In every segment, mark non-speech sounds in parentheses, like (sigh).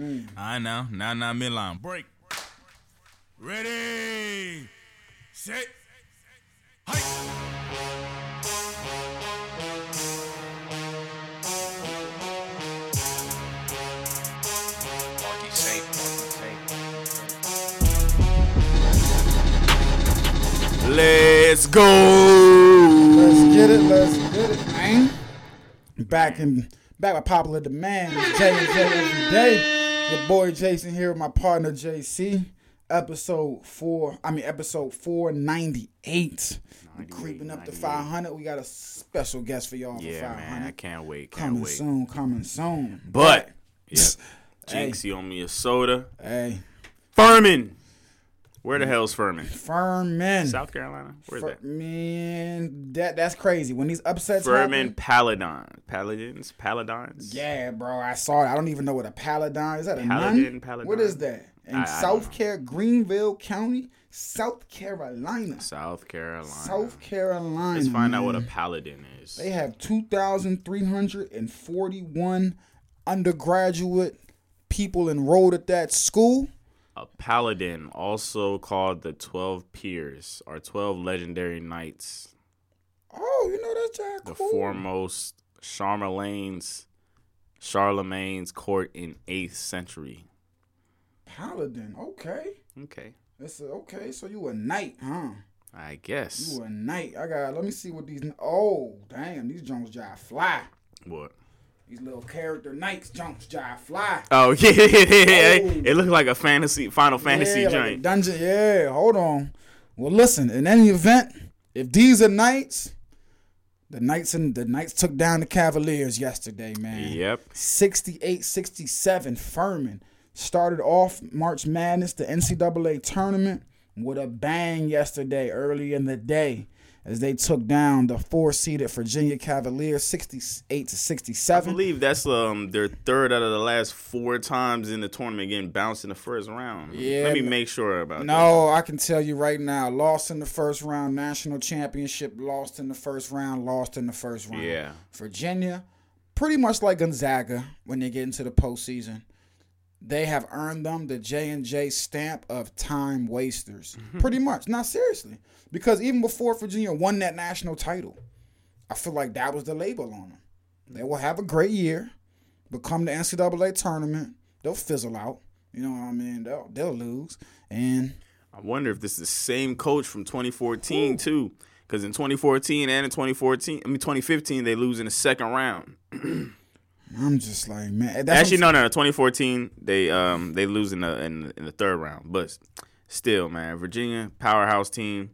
Mm. I know. Now, now, midline. Break. Ready. Set. Hike. Marky Saint, Marky Saint. Let's go. Let's get it. Let's get it, man. Back in back with popular demand. It's J and J every day. Your boy Jason here with my partner JC. Episode four. I mean episode four ninety eight. Creeping up to five hundred. We got a special guest for y'all for Yeah, man. I can't wait. Can't Coming wait. soon. Coming soon. But, yeah. (laughs) Hey. Jinx, you owe me a soda. Hey, Furman. Where the hell's Furman? Furman. South Carolina? Where's that? Man, that that's crazy. When these upsets Furman happen, Paladin. Paladins? Paladins? Yeah, bro, I saw it. I don't even know what a paladin is. That a Paladin, nun? paladin? What is that? In I- I South don't Greenville County, South Carolina. South Carolina. South Carolina. Let's find out what a man. paladin is. They have two thousand three hundred and forty-one undergraduate people enrolled at that school. A paladin, also called the Twelve Peers, are twelve legendary knights. Oh, you know that's Jack. The cool. foremost Charlemagne's Charlemagne's court in eighth century. paladin. Okay, Okay, that's a, okay. So you a knight, huh? I guess. You a knight. I got. Let me see what these. Oh, damn! These Jones jive fly. What? These little character knights Jones jive fly. Oh (laughs) yeah, yeah. Oh. It looked like a fantasy, Final Fantasy yeah, like joint. dungeon. Yeah, hold on. Well, listen. In any event, if these are knights, the knights and the knights took down the Cavaliers yesterday, man. Yep. 68-67. Furman started off March Madness, the NCAA tournament, with a bang yesterday, early in the day, as they took down the four-seeded Virginia Cavaliers, sixty-eight to sixty-seven. I believe that's um their third out of the last four times in the tournament getting bounced in the first round. Yeah, Let me make sure about that. No, I can tell you right now, lost in the first round, national championship, lost in the first round, lost in the first round. Yeah. Virginia, pretty much like Gonzaga when they get into the postseason, they have earned them the J and J stamp of time wasters. Mm-hmm. pretty much, not seriously, because even before Virginia won that national title, I feel like that was the label on them. They will have a great year, but come the NCAA tournament, they'll fizzle out. You know what I mean? They'll they'll lose, and I wonder if this is the same coach from 2014 too, because in 2014 and in 2014, I mean 2015, they lose in the second round. (clears throat) I'm just like, man. That's Actually, no, no, no. 2014, they um they lose in the in, in the third round, but still, man, Virginia powerhouse team.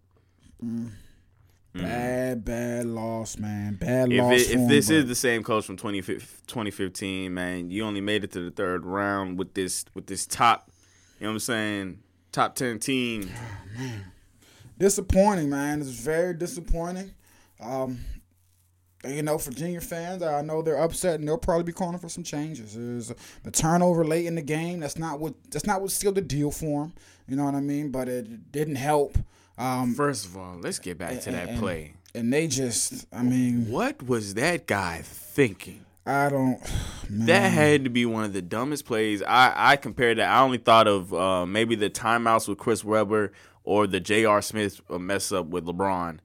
Bad, bad loss, man. Bad If loss. it, if this is the same coach from 20, 2015, man, you only made it to the third round with this with this top, you know what I'm saying, top 10 team. (sighs) Man, disappointing, man. It's very disappointing. Um, you know, Virginia fans, I know they're upset and they'll probably be calling for some changes. There's the turnover late in the game. That's not what that's not what sealed the deal for them. You know what I mean? But it didn't help. Um, First of all, let's get back to that and- play. and they just, I mean, What was that guy thinking? I don't. Man. That had to be one of the dumbest plays. I, I compared that. I only thought of uh, maybe the timeouts with Chris Webber or the J.R. Smith uh, mess up with LeBron.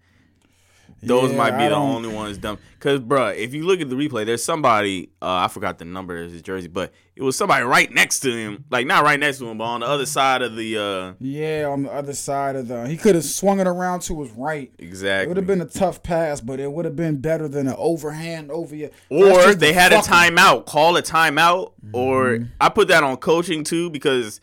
Those Yeah, might be I the don't- only ones dumb. Cause, bruh, if you look at the replay, there's somebody. Uh, I forgot the number of his jersey, but it was somebody right next to him. Like not right next to him, but on the other side of the. Uh, Yeah, on the other side of the, he could have swung it around to his right. Exactly. It exactly. would have been a tough pass, but it would have been better than an overhand over you. Or they had a timeout. Call a timeout. Or I put that on coaching too because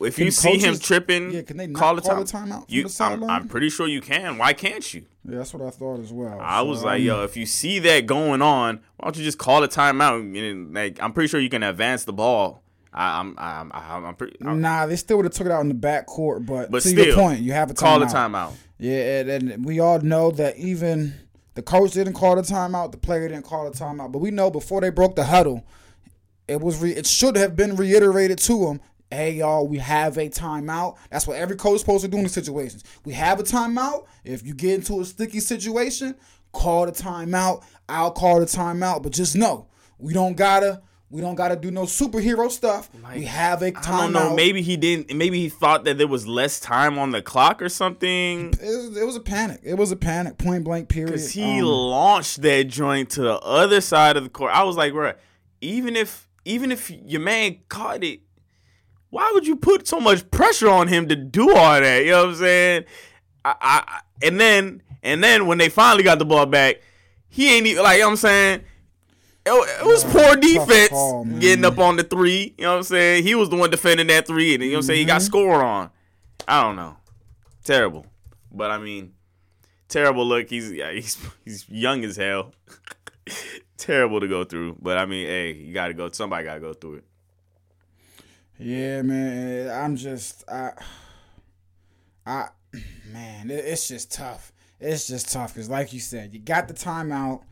if you Can see him tripping, yeah, can they call a call time. a timeout You, I'm. I'm pretty sure you can. Why can't you? Yeah, that's what I thought as well. I was like, um, yo, if you see that going on, why don't you just call a timeout? And like, I'm pretty sure you can advance the ball. I, I'm, I'm, I'm, I'm pretty. I'm, Nah, they still would have took it out in the back court, but, But to still, your point, you have a timeout. call a timeout. Yeah, and, and we all know that even the coach didn't call the timeout, the player didn't call the timeout. But we know before they broke the huddle, it was re- it should have been reiterated to them. Hey y'all, we have a timeout. That's what every coach is supposed to do in these situations. We have a timeout. If you get into a sticky situation, call the timeout. I'll call the timeout. But just know, we don't gotta We don't got to do no superhero stuff. we have a timeout. I don't know. Maybe he didn't. Maybe he thought that there was less time on the clock or something. it was, it was a panic. It was a panic. Point blank. Period. Cause he Um, launched that joint to the other side of the court. I was like, bro, even if even if your man caught it, why would you put so much pressure on him to do all that? You know what I'm saying? I, I and then and then when they finally got the ball back, he ain't even like you know what I'm saying. It, it was poor defense call, getting up on the three. You know what I'm saying? He was the one defending that three, and you know what I'm saying? He Mm-hmm. got scored on. I don't know. Terrible. But I mean, terrible look. He's yeah, (laughs) he's he's young as hell. (laughs) terrible to go through. But I mean, hey, you got to go. Somebody got to go through it. Yeah, man. I'm just I I man, it's just tough. It's just tough cuz like you said, you got the timeout.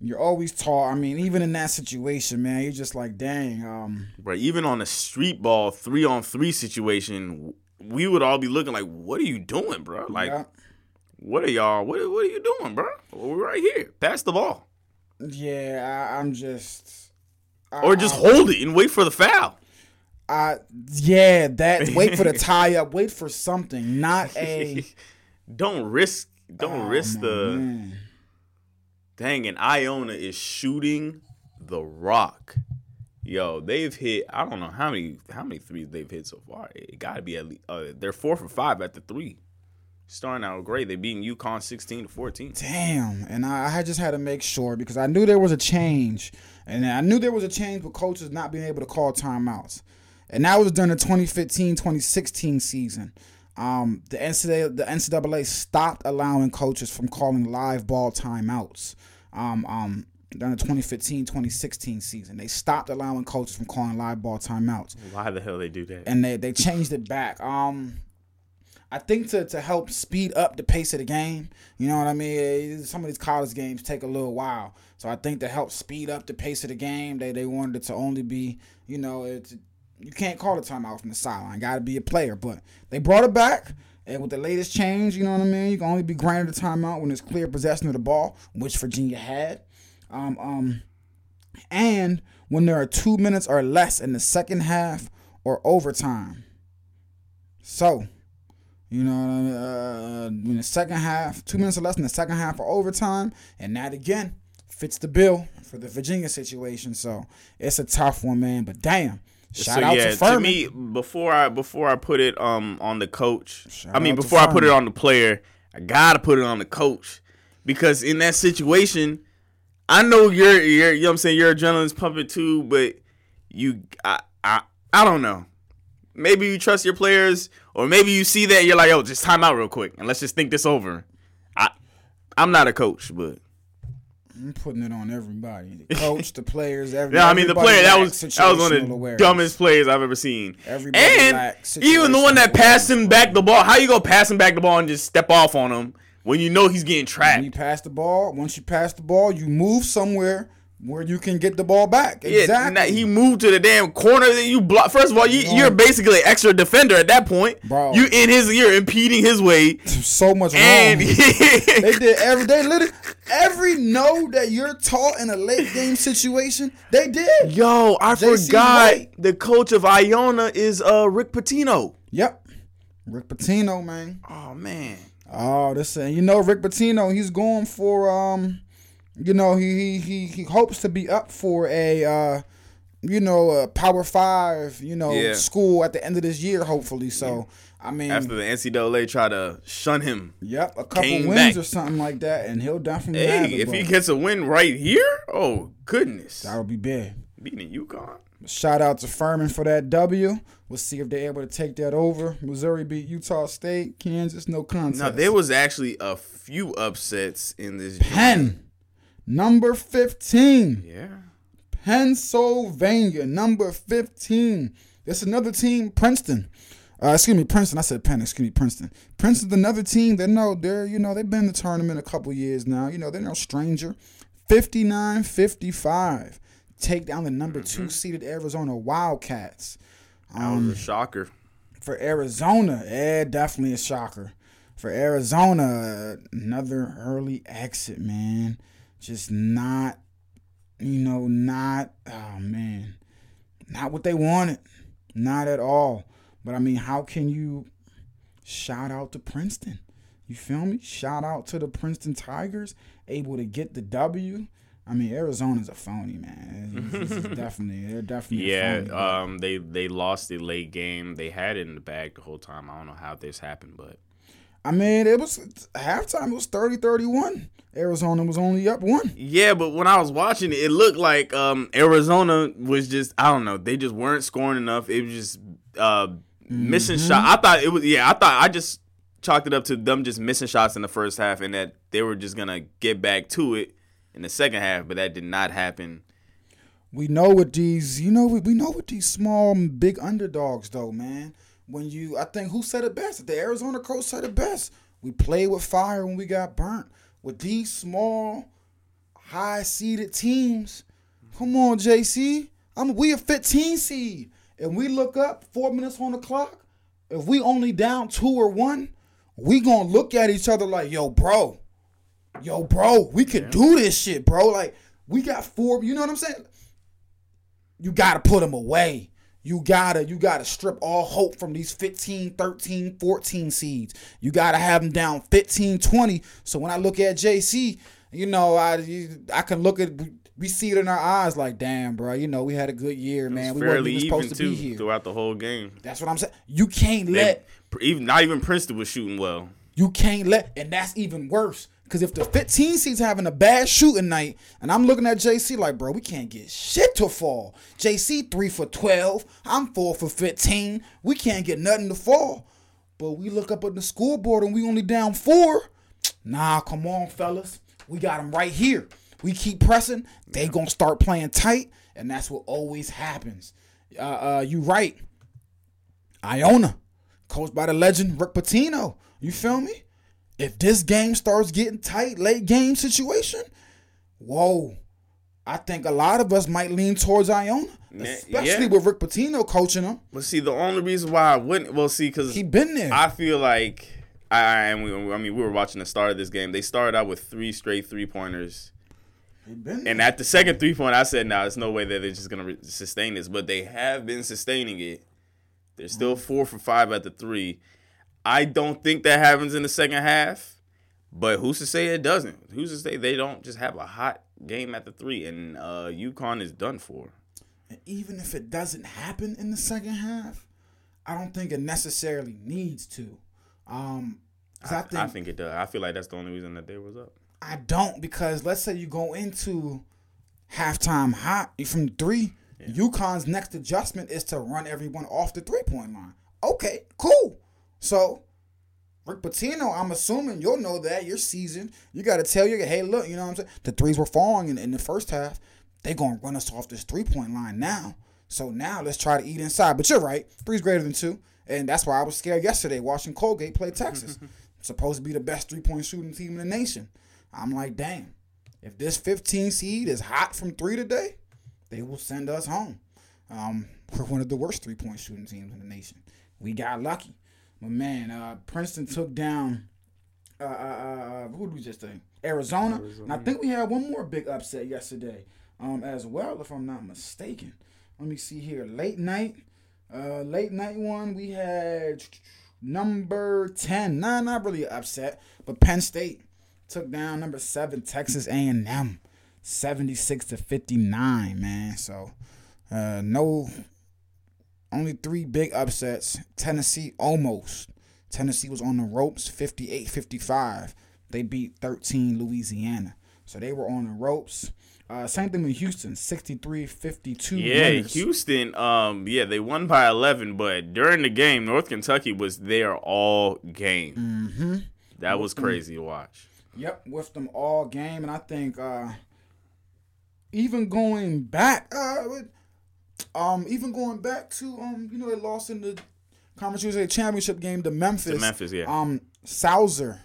You're always tall. I mean, even in that situation, man, you're just like, dang, um But even on a street ball three on three situation, we would all be looking like, "What are you doing, bro? Like, yeah, what are y'all? What what are you doing, bro? We're right here. Pass the ball, yeah I, I'm just I, or just I, hold it and wait for the foul." I yeah, that wait for the (laughs) tie up, wait for something, not a (laughs) don't risk. Don't Oh, risk the. man. Dang, and Iona is shooting the rock. Yo, they've hit. I don't know how many how many threes they've hit so far. It got to be at least. Uh, they're four for five at the three. Starting out great. They beating UConn sixteen to fourteen. Damn. And I, I just had to make sure because I knew there was a change. And I knew there was a change with coaches not being able to call timeouts. And that was during the 2015 2016 season. Um, the NCAA, the NCAA stopped allowing coaches from calling live ball timeouts. Um, um, during the 2015 2016 season, they stopped allowing coaches from calling live ball timeouts Why the hell they do that? and they, they changed it back. Um, I think to, to help speed up the pace of the game, you know what I mean. Some of these college games take a little while, so I think to help speed up the pace of the game, they they wanted it to only be, you know, it's you can't call a timeout from the sideline. Got to be a player, but they brought it back. And with the latest change, you know what I mean, you can only be granted a timeout when there's clear possession of the ball, which Virginia had. Um, um, and when there are two minutes or less in the second half or overtime. So, you know, what I mean? uh, in the second half, two minutes or less in the second half or overtime, and that again fits the bill for the Virginia situation. So it's a tough one, man. But damn, shout so out yeah, to Furman. me before I before I put it um on the coach. Shout I mean before I put it on the player, I gotta put it on the coach because in that situation, I know you're you're you know what I'm saying you're adrenaline's pumping too, but you I I I don't know. Maybe you trust your players, or maybe you see that and you're like, yo, just time out real quick and let's just think this over. I I'm not a coach, but I'm putting it on everybody, the (laughs) coach, the players, everybody. Yeah, I mean the player that was that was one of the awareness. dumbest players I've ever seen. Everybody and even the one that passed him back the ball, how you gonna pass him back the ball and just step off on him when you know he's getting When you trapped? pass the ball, once you pass the ball, you move somewhere where you can get the ball back. Exactly. now he moved to the damn corner that you block. First of all, you, you're basically an extra defender at that point. Bro. You in his, you're impeding his way, (laughs) so much and wrong. (laughs) they did every they literally every no that you're taught in a late game situation, they did. yo, I JC forgot White. the coach of Iona is uh Rick Pitino. Yep. Rick Pitino, man. Oh man, Oh, this and you know Rick Pitino, he's going for um, you know he he he, he hopes to be up for a uh, you know a Power Five, you know Yeah. school at the end of this year, hopefully. So I mean, after the NCAA tried to shun him. yep, a couple wins back. or something like that, and he'll definitely have Hey, it. if he gets a win right here, oh goodness, that'll be big. beating UConn. Shout out to Furman for that W. We'll see if they're able to take that over. Missouri beat Utah State. Kansas, no contest. Now there was actually a few upsets in this. Penn, number 15. Yeah. Pennsylvania, number 15. That's another team, Princeton. Uh, excuse me, Princeton. I said Penn. Excuse me, Princeton. Princeton's another team. They know they're, you know, they've been in the tournament a couple years now. You know, they're no stranger. 59 55. Take down the number mm-hmm. two seeded Arizona Wildcats. That was a um, shocker. For Arizona, yeah, definitely a shocker. For Arizona, another early exit, man. Just not, you know, not. Oh man, not what they wanted, not at all. But I mean, how can you shout out to Princeton? You feel me? Shout out to the Princeton Tigers, able to get the W. I mean, Arizona's a phony, man. It's, it's (laughs) definitely, they're definitely a Yeah, phony. um, they they lost the late game. They had it in the bag the whole time. I don't know how this happened, but I mean, it was halftime. It was 30-31. Arizona was only up one. yeah. But when I was watching it, it looked like um, Arizona was just I don't know. They just weren't scoring enough. It was just uh, missing Mm-hmm. shot. I thought it was yeah. I thought I just chalked it up to them just missing shots in the first half, and that they were just gonna get back to it in the second half. But that did not happen. We know what these, you know, we, we know what these small, big underdogs, though, man. When you, I think who said it best? The Arizona coach said it best. We played with fire when we got burnt. With these small, high seeded teams, come on, JC. I'm we a 15 seed, and we look up four minutes on the clock. If we only down two or one, we gonna look at each other like, yo, bro, yo, bro, we could do this shit, bro. Like we got four. You know what I'm saying? you gotta put them away. You gotta, you gotta strip all hope from these 15, 13, 14 seeds. You gotta have them down 15, 20. So when I look at JC, you know, I I can look at we see it in our eyes like, damn, bro, you know, we had a good year, man. We weren't even supposed to too be here. throughout the whole game. That's what I'm saying. You can't They- let even not even Princeton was shooting well. you can't let, and that's even worse. Because if the 15 seeds having a bad shooting night, and I'm looking at JC like, bro, we can't get shit to fall. JC three for 12, I'm four for 15. We can't get nothing to fall. But we look up at the scoreboard and we only down four. Nah, come on, fellas. We got them right here. We keep pressing. They gonna start playing tight, and that's what always happens. Uh, uh, you right. Iona, coached by the legend Rick Pitino. You feel me? If this game starts getting tight, late game situation, whoa. I think a lot of us might lean towards Iona, especially yeah. with Rick Pitino coaching them. But see, the only reason why I wouldn't, well, see, because He been there. I feel like I, I and we, I mean, we were watching the start of this game. They started out with three straight three pointers, he been there. and at the second three point, I said, "Nah, there's no way that they're just gonna re- sustain this." But they have been sustaining it. They're still mm-hmm. four for five at the three. I don't think that happens in the second half. But who's to say it doesn't? Who's to say they don't just have a hot game at the three and uh UConn is done for? And even if it doesn't happen in the second half, I don't think it necessarily needs to. Um, 'cause I, think I think it does. I feel like that's the only reason that they was up. I don't because let's say you go into halftime hot from three. UConn's next adjustment is to run everyone off the three point line. Okay, cool. So Rick Pitino, I'm assuming you'll know that you're seasoned. You got to tell you, hey, look, you know what I'm saying? The threes were falling in, in the first half. They gonna run us off this three point line now. So now let's try to eat inside. But you're right, three's greater than two, and that's why I was scared yesterday watching Colgate play Texas. (laughs) Supposed to be the best three point shooting team in the nation. I'm like, damn, if this 15 seed is hot from three today, they will send us home. Um, we're one of the worst three point shooting teams in the nation. We got lucky. But man, uh, Princeton took down uh, uh, uh, who did we just say? Arizona. And I think we had one more big upset yesterday um, as well, if I'm not mistaken. Let me see here. Late night. Uh, late night one, we had number 10. Nah, not really upset, but Penn State took down number 7 Texas A&M 76 to 59, man. So, uh, no only three big upsets. Tennessee almost. Tennessee was on the ropes 58 55. They beat 13 Louisiana. So they were on the ropes. Uh, same thing with Houston 63 52. Yeah, Houston. Um, yeah, they won by eleven, but during the game, North Kentucky was there all game. Mm-hmm. That was crazy to watch. Yep, with them all game. And I think uh, even going back, uh, with- um, even going back to um, you know, they lost in the Conference USA Championship game to Memphis. To Memphis, yeah. Um, Sasser,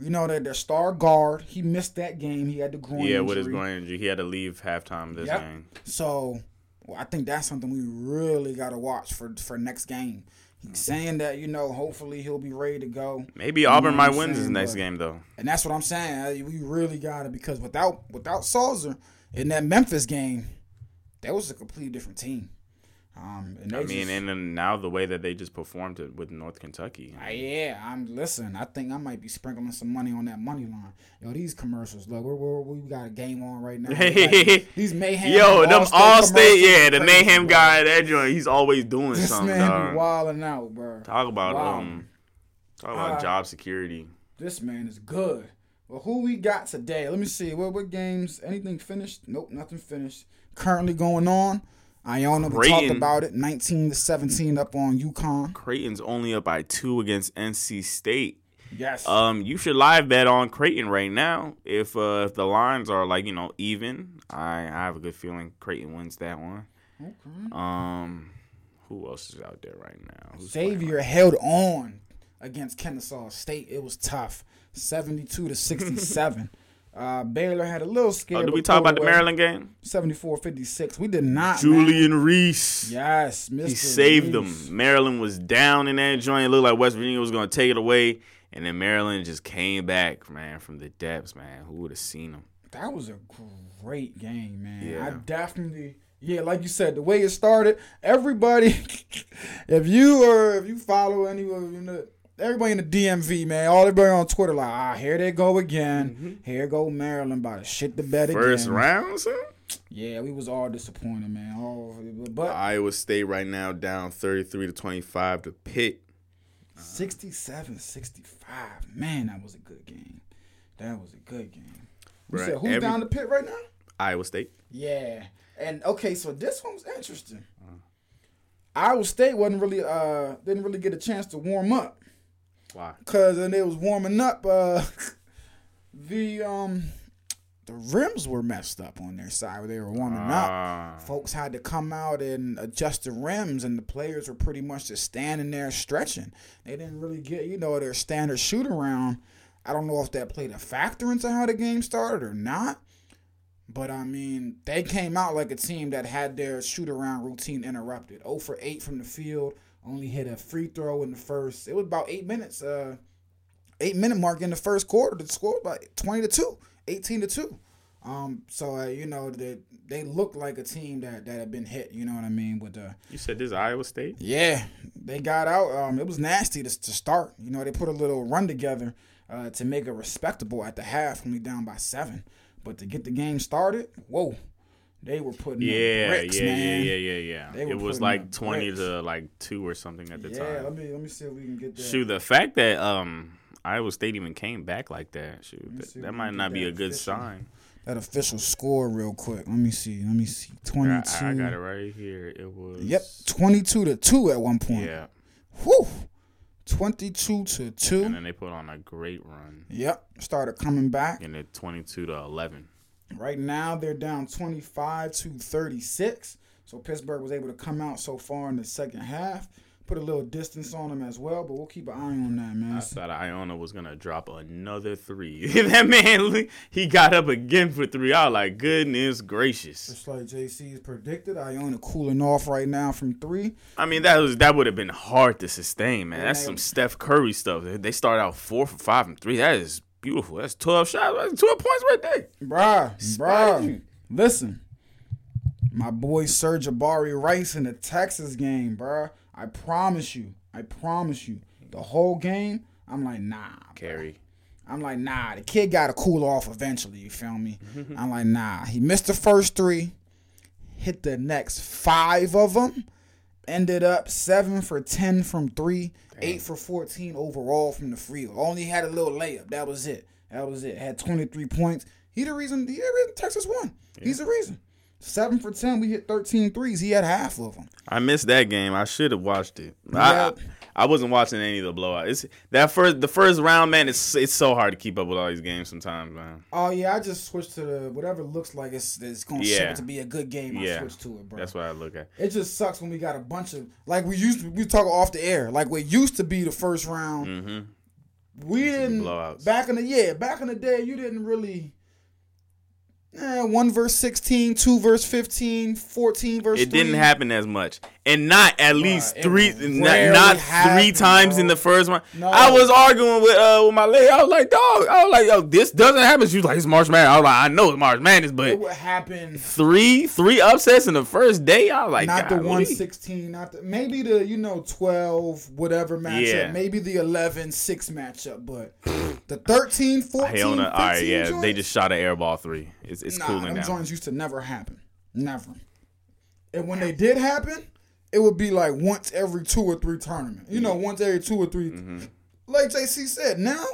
you know that their star guard, he missed that game. He had the groin. yeah, with his groin injury, he had to leave halftime this Yep. game. So, well, I think that's something we really got to watch for for next game. He's saying that you know, hopefully he'll be ready to go. Maybe Auburn might win this next but- game though. And that's what I'm saying. Uh, We really got it because without without Sasser in that Memphis game, that was a completely different team. Um, and I mean, just- and then now the way that they just performed it with North Kentucky. Ah, yeah, I'm listen. I think I might be sprinkling some money on that money line. Yo, these commercials, look, we're, we're, we got a game on right now. Like, (laughs) these mayhem. Yo, them Allstate all state, yeah, the crazy, mayhem bro. guy, that joint, he's always doing This something. man dog. be wilding out, bro. Talk about Wow. um, talk about Uh, job security. This man is good. Well, who we got today? Let me see. What what games? Anything finished? Nope, nothing finished. Currently going on. Iona, we talked about it. 19 to 17 up on UConn. Creighton's only up by two against NC State. Yes. Um, you should live bet on Creighton right now. If uh, if the lines are like you know even, I I have a good feeling Creighton wins that one. okay. Um, who else is out there right now? Who's Xavier held on against Kennesaw State. It was tough. 72 to 67. (laughs) uh, Baylor had a little scare. Oh, did we talk about the. Maryland game? 74-56. We did not. man. Julian Reese. Yes, Mr. He saved Reese. them. Maryland was down in that joint. It looked like West Virginia was going to take it away. And then Maryland just came back, man, from the depths, man. Who would have seen them? That was a great game, man. Yeah. I definitely, yeah, like you said, the way it started, everybody, (laughs) if you or if you follow any of you know, everybody in the DMV, man, all everybody on Twitter, like, ah, here they go again. Here go Maryland about to shit the bed Mm-hmm. First round, son? Yeah, we was all disappointed, man. All, but Iowa State right now down 33 to 25 to Pitt. 67 65. Man, that was a good game. That was a good game. You Bruh, said who's every- down the pit right now? Iowa State. Yeah. And okay, so this one was interesting. Uh. Iowa State wasn't really uh didn't really get a chance to warm up Why? cuz when it was warming up uh (laughs) the um the rims were messed up on their side where they were warming up. Ah, Folks had to come out and adjust the rims, and the players were pretty much just standing there stretching. They didn't really get, you know, their standard shoot around. I don't know if that played a factor into how the game started or not. But I mean, they came out like a team that had their shoot around routine interrupted. 0 for 8 from the field, only hit a free throw in the first. It was about eight minutes, uh, eight minute mark in the first quarter. The score was about 20 to 2, 18 to 2. Um, so uh, you know they they look like a team that that had been hit. You know what I mean? With the you said this is Iowa State? yeah, they got out. Um, it was nasty to, to start. You know they put a little run together uh, to make it respectable at the half, only down by seven. But to get the game started, whoa, they were putting up Yeah, bricks, yeah, man. yeah, yeah, yeah, yeah. It was like 20 bricks. to like 2 or something at the Yeah, time. let me let me see if we can get that. Shoot, the fact that um Iowa State even came back like that, shoot, that, that might not be that a good official. sign. that official score real quick. Let me see. Let me see. I, Twenty two. I got it right here. It was Yep, twenty two to two at one point. Yeah, Whew. 22 to 2. and then they put on a great run Yep. Started coming back. in it 22 to 11. Right now they're down 25 to 36. So Pittsburgh was able to come out so far in the second half. Put a little distance on them as well, but we'll keep an eye on that, man. I thought Iona was gonna drop another three. (laughs) that man, he got up again for three. I was like, goodness gracious. Just like JC's predicted, Iona cooling off right now from three. I mean, that was that would have been hard to sustain, man. Yeah, That's some Steph Curry stuff. They start out four for five and three. That is beautiful. That's twelve shots. That's twelve points right there. Bruh, bruh. Spicy. Listen, my boy Sir'Jabari Rice in the Texas game, bruh. I promise you, I promise you, the whole game, I'm like, nah. bruh. Carry. I'm like, nah, the kid got to cool off eventually. You feel me? (laughs) I'm like, nah. He missed the first three, hit the next five of them, ended up seven for 10 from three, eight for 14 overall from the field. Only had a little layup. That was it. That was it. Had 23 points. He the reason, he the reason Texas won. He's the reason. Seven for 10, we hit 13 threes. He had half of them. I missed that game. I should have watched it. I I wasn't watching any of the blowout. It's that first the first round, man. It's it's so hard to keep up with all these games sometimes, man. Oh, yeah, I just switched to the whatever looks like it's, it's going to Yeah. to be a good game. I Yeah. switched to it, bro. That's what I look at. It just sucks when we got a bunch of like we used to we talk off the air. Like what used to be the first round. Mm-hmm. We didn't blowouts. back in the yeah, back in the day you didn't really Eh, one verse 16, two verse 15, 14 verse It didn't happen as much, and not at least it three, not, not three times in the first one. No. I was arguing with uh with my lady. I was like, dog. I was like, yo, this doesn't happen. She was like, it's March Madness. I was like, I know it's March Madness, It but would happen. three three upsets in the first day. I was like, Not the golly. 116, not the maybe the you know 12 whatever matchup, Yeah. maybe the 11 6 matchup, but the 13 (sighs) 14 Hell no. 15 All right, yeah, they just shot an air ball three. It's it's nah, cooling them down. joints used to never happen, never. And when they did happen, it would be like once every two or three tournaments. You know, once every two or 3 Mm-hmm. Like JC said, now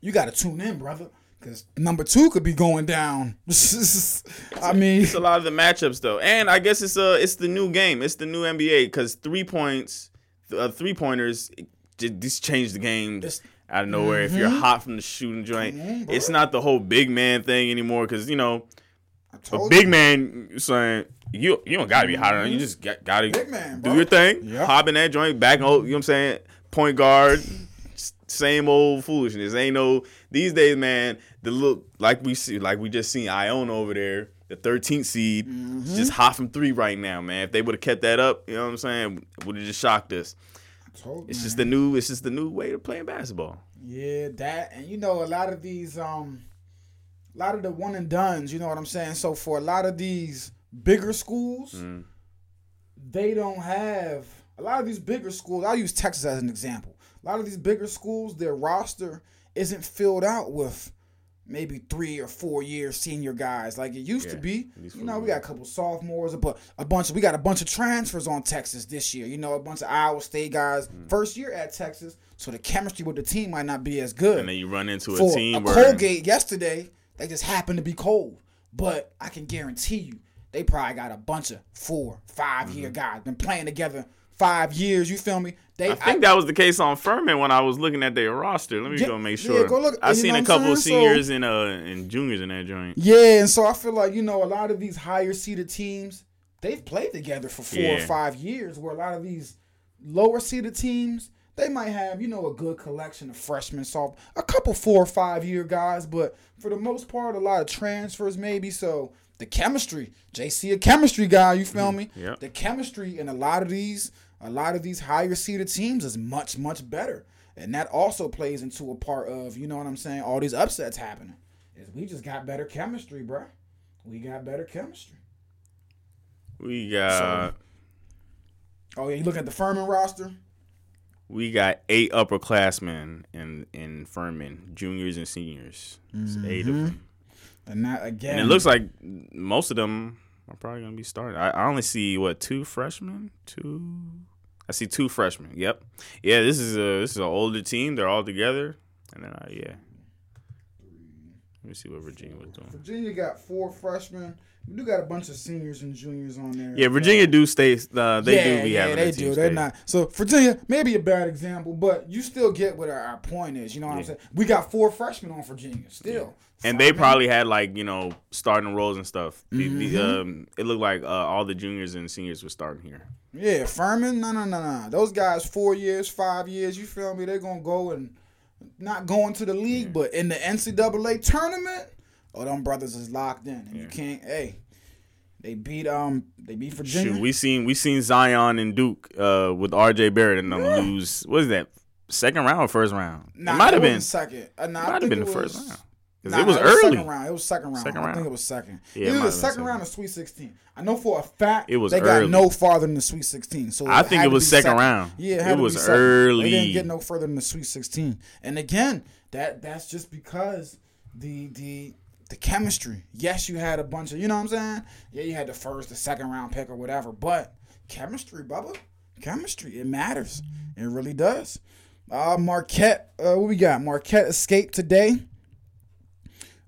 you got to tune in, brother, because number two could be going down. (laughs) I mean, It's a lot of the matchups though, and I guess it's a it's the new game. It's the new NBA because three points, uh, three pointers, just, changed the game It's- out of nowhere. If you're hot from the shooting joint, it's not the whole big man thing anymore. Because you know, a big man saying you you don't gotta be hot on. You just got, gotta Big man, do your thing, Yep. hop in that joint, back. You know what I'm saying? Point guard, same old foolishness. Ain't no these days, man. The look like we see, like we just seen Iona over there, the 13th seed, Mm-hmm. just hot from three right now, man. If they would have kept that up, you know what I'm saying, would have just shocked us. It's man. just the new, it's just the new way to playing basketball. Yeah, that and you know a lot of these um a lot of the one and duns, you know what I'm saying? So for a lot of these bigger schools, Mm. they don't have a lot of these bigger schools. I'll use Texas as an example. A lot of these bigger schools, their roster isn't filled out with maybe three or four year senior guys like it used to be. You know, we got a couple sophomores, but a bunch. Of, we got a bunch of transfers on Texas this year. You know, a bunch of Iowa State guys Mm. first year at Texas, so the chemistry with the team might not be as good And then you run into a team a where Colgate yesterday, they just happen to be cold. But I can guarantee you, they probably got a bunch of four, five year guys been playing together five years. You feel me? They Mm-hmm. I think that was the case on Furman when I was looking at their roster. Let me Yeah, go make yeah, sure. go look- I seen a couple of saying? So- seniors and uh and juniors in that joint. yeah, and so I feel like you know a lot of these higher seeded teams they've played together for four or five years. Where a lot of these lower seeded teams they might have you know a good collection of freshmen, soft, a couple four or five year guys, but for the most part a lot of transfers maybe. So the chemistry, JC a chemistry guy, you feel me? Yep. The chemistry in a lot of these a lot of these higher seeded teams is much much better, and that also plays into a part of you know what I'm saying. All these upsets happening is we just got better chemistry, bruh. We got better chemistry. We got Oh yeah, you look at the Furman roster. We got eight upperclassmen in in Furman, juniors and seniors. It's eight Mm-hmm. of them. And not again. And it looks like most of them are probably gonna be starting. I, I only see what two freshmen, two. I see two freshmen. Yep. Yeah, this is a this is an older team. They're all together, and then I, yeah. Let me see what Virginia was doing. Virginia got four freshmen. We do got a bunch of seniors and juniors on there. Yeah, Virginia do stay. Uh, they yeah, do be yeah, having they do. They're stay. not. So Virginia, maybe a bad example, but you still get what our, our point is. You know what I'm saying? We got four freshmen on Virginia still. and they probably had like you know starting roles and stuff. The- the, Mm-hmm. um, it looked like uh, all the juniors and seniors were starting here. Yeah, Furman. No, no, no, no. Those guys, four years, five years. You feel me? They're gonna go and not going to the league, but in the NCAA tournament, oh, them brothers is locked in, and you can't. Hey, they beat um, they beat Virginia. Shoot, we seen we seen Zion and Duke uh, with R.J. Barrett and them lose. What is that? Second round or first round? Nah, it might have been. second. Uh, nah, Might have been the first was- round because Nah, it was nah, early. second round. It was second round. Second I think it was second. Yeah, it Either the second second. round or Sweet Sixteen. I know for a fact It was they got no farther than the Sweet Sixteen. So I think it was be second round. Yeah, it, It was second. They didn't get no further than the Sweet Sixteen. And again, that that's just because the the the chemistry. Yes, you had a bunch of you know what I'm saying. Yeah, you had the first, the second round pick or whatever, but chemistry, Bubba, chemistry, it matters. It really does. Uh, Marquette, uh, what we got? Marquette escaped today.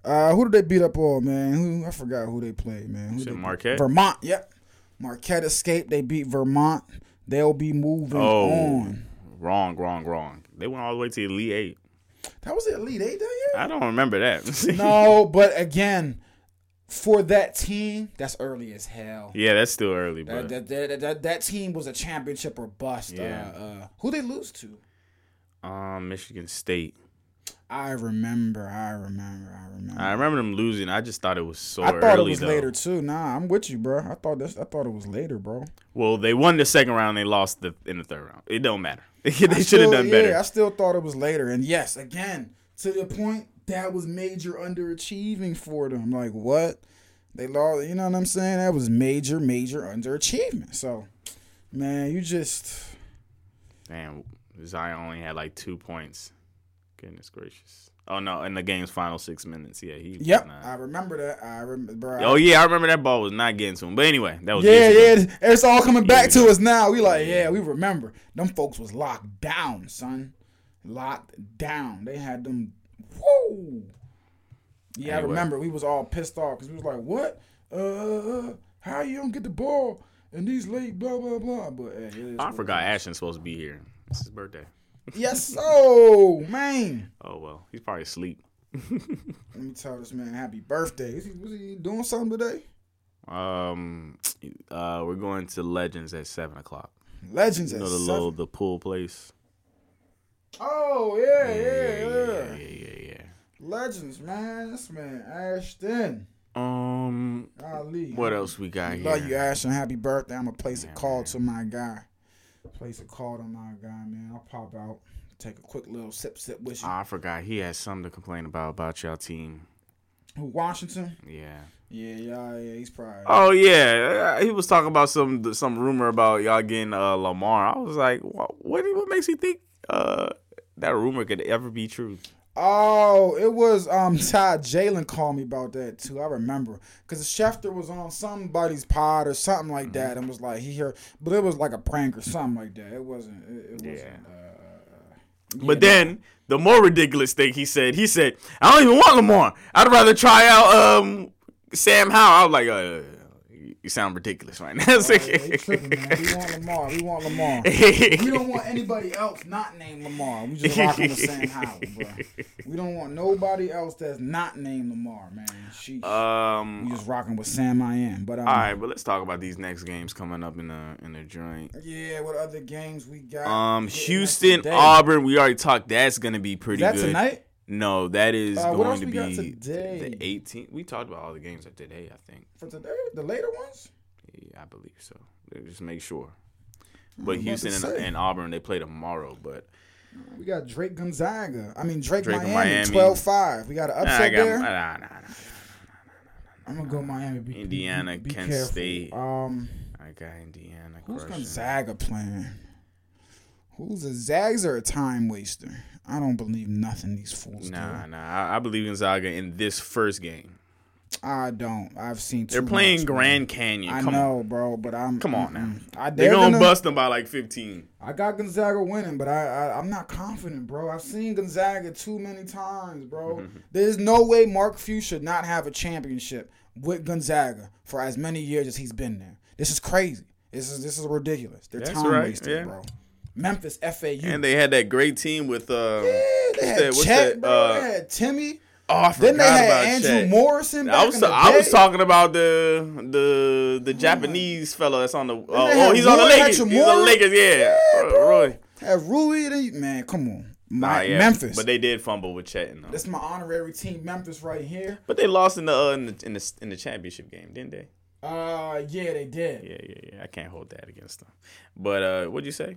Uh, who did they beat up on, man? Who I forgot who they played, man. Who they? Marquette? Vermont. Yep. Marquette escaped. They beat Vermont. They'll be moving Oh, on. wrong, wrong, wrong. They went all the way to Elite Eight. That was the Elite Eight that year. I don't remember that. (laughs) no, but again, for that team, that's early as hell. yeah, that's still early, That, that, that, that, that team was a championship or bust. Yeah. Uh, uh, who they lose to? um, Michigan State. I remember. I remember. I remember. I remember them losing. I just thought it was so I thought early it was though. later too. Nah, I'm with you, bro. I thought this. I thought it was later, bro. Well, they won the second round. They lost the in the third round. It don't matter. (laughs) they should have done yeah, better. I still thought it was later. And yes, again, to the point that was major underachieving for them. Like what? They lost. You know what I'm saying? That was major, major underachievement. So, man, you just. Damn, Zion only had like two points. Goodness gracious. Oh no, in the game's final six minutes. Yeah, he. Yep, not- I remember that. I remember, bro. Oh yeah, I remember that ball was not getting to him. But anyway, that was Yeah, ago. yeah, it's all coming back Years to us now. We like, yeah, we remember. Them folks was locked down, son. Locked down. They had them. Whoa. Yeah, I remember. We was all pissed off because we was like, what? Uh, how you don't get the ball and these late blah blah blah. But hey, I forgot. Ashton's supposed to be here. It's his birthday. Yes, so (laughs) man. Oh well, he's probably asleep. (laughs) Let me tell this man happy birthday. Is he, was he doing something today? Um, uh, we're going to Legends at seven o'clock. Legends You at know the seven. little the pool place. Oh yeah, yeah, yeah. yeah, yeah, yeah. Legends, man. This man Ashton. Um, Ali. what else we got here? Love you, Ashton. Happy birthday. I'm gonna place Yeah, a call man. to my guy. Place a call to my guy, man. I'll pop out, take a quick little sip, sip with you. I forgot he had something to complain about about y'all team. Who Washington? Yeah. Yeah, yeah, yeah. He's probably. Oh yeah, he was talking about some some rumor about y'all getting uh, Lamar. I was like, what what, what makes you think uh, that rumor could ever be true? Oh, it was um (laughs) Todd Jalen called me about that too. I remember because Schefter was on somebody's pod or something Mm-hmm. like that, and was like he heard, but it was like a prank or something like that. It wasn't. It, it wasn't. Yeah. Uh, But then the more ridiculous thing he said, he said, "I don't even want Lamar. I'd rather try out um, Sam Howell." I was like, uh, "You sound ridiculous right now." oh, (laughs) tripping, man. We want Lamar. We want Lamar. we don't want anybody else not named Lamar. We just rocking with Sam (laughs) Howell, bro. We don't want nobody else that's not named Lamar, man. Sheesh. um, we just rocking with Sam I am. But um, all right, but let's talk about these next games coming up in the in the joint. yeah, what other games we got? Um, Houston. Auburn. We already talked. That's gonna be pretty Is that good. tonight? No, that is Uh, going to be today? the 18th. We talked about all the games of today. I think. For today, the later ones. Yeah, I believe so. Just make sure. But Houston and, and Auburn they play tomorrow. But We got Drake Gonzaga. I mean Drake, Drake Miami, Miami. 12-5. We got an upset I got there. nah, nah, nah, nah. I'm gonna go Miami. Be, Indiana, be, be Kent careful. State. Um, I got Indiana. who's crushing. Gonzaga playing? Who's the Zags are a time waster? I don't believe nothing these fools Nah, do. nah. I, I believe Gonzaga in this first game. I don't. I've seen. Too They're playing much, Grand. Canyon. I Come know, on. bro, but I'm. Come on now. I, They're, gonna, gonna bust them by like 15. I got Gonzaga winning, but I, I I'm not confident, bro. I've seen Gonzaga too many times, bro. (laughs) There's no way Mark Few should not have a championship with Gonzaga for as many years as he's been there. This is crazy. This is this is ridiculous. They're That's time right, wasters, yeah. bro. Memphis FAU. And they had that great team with uh. yeah, they what's had that- Chet, that, uh, they had Timme. Oh, I forgot Then they had Andrew Chet. Morrison. I was I was talking about the the the Japanese fella that's on the they oh, he's on the Lakers he's on the Lakers yeah, Yeah, Uh, bro. Roy. Had Rui. They, man, come on, Nah, yeah, Memphis. but they did fumble with Chet and. That's my honorary team, Memphis, right here. But they lost in the, uh, in the in the in the championship game, didn't they? Uh, yeah, they did. Yeah, yeah, yeah. I can't hold that against them. But uh, what'd you say?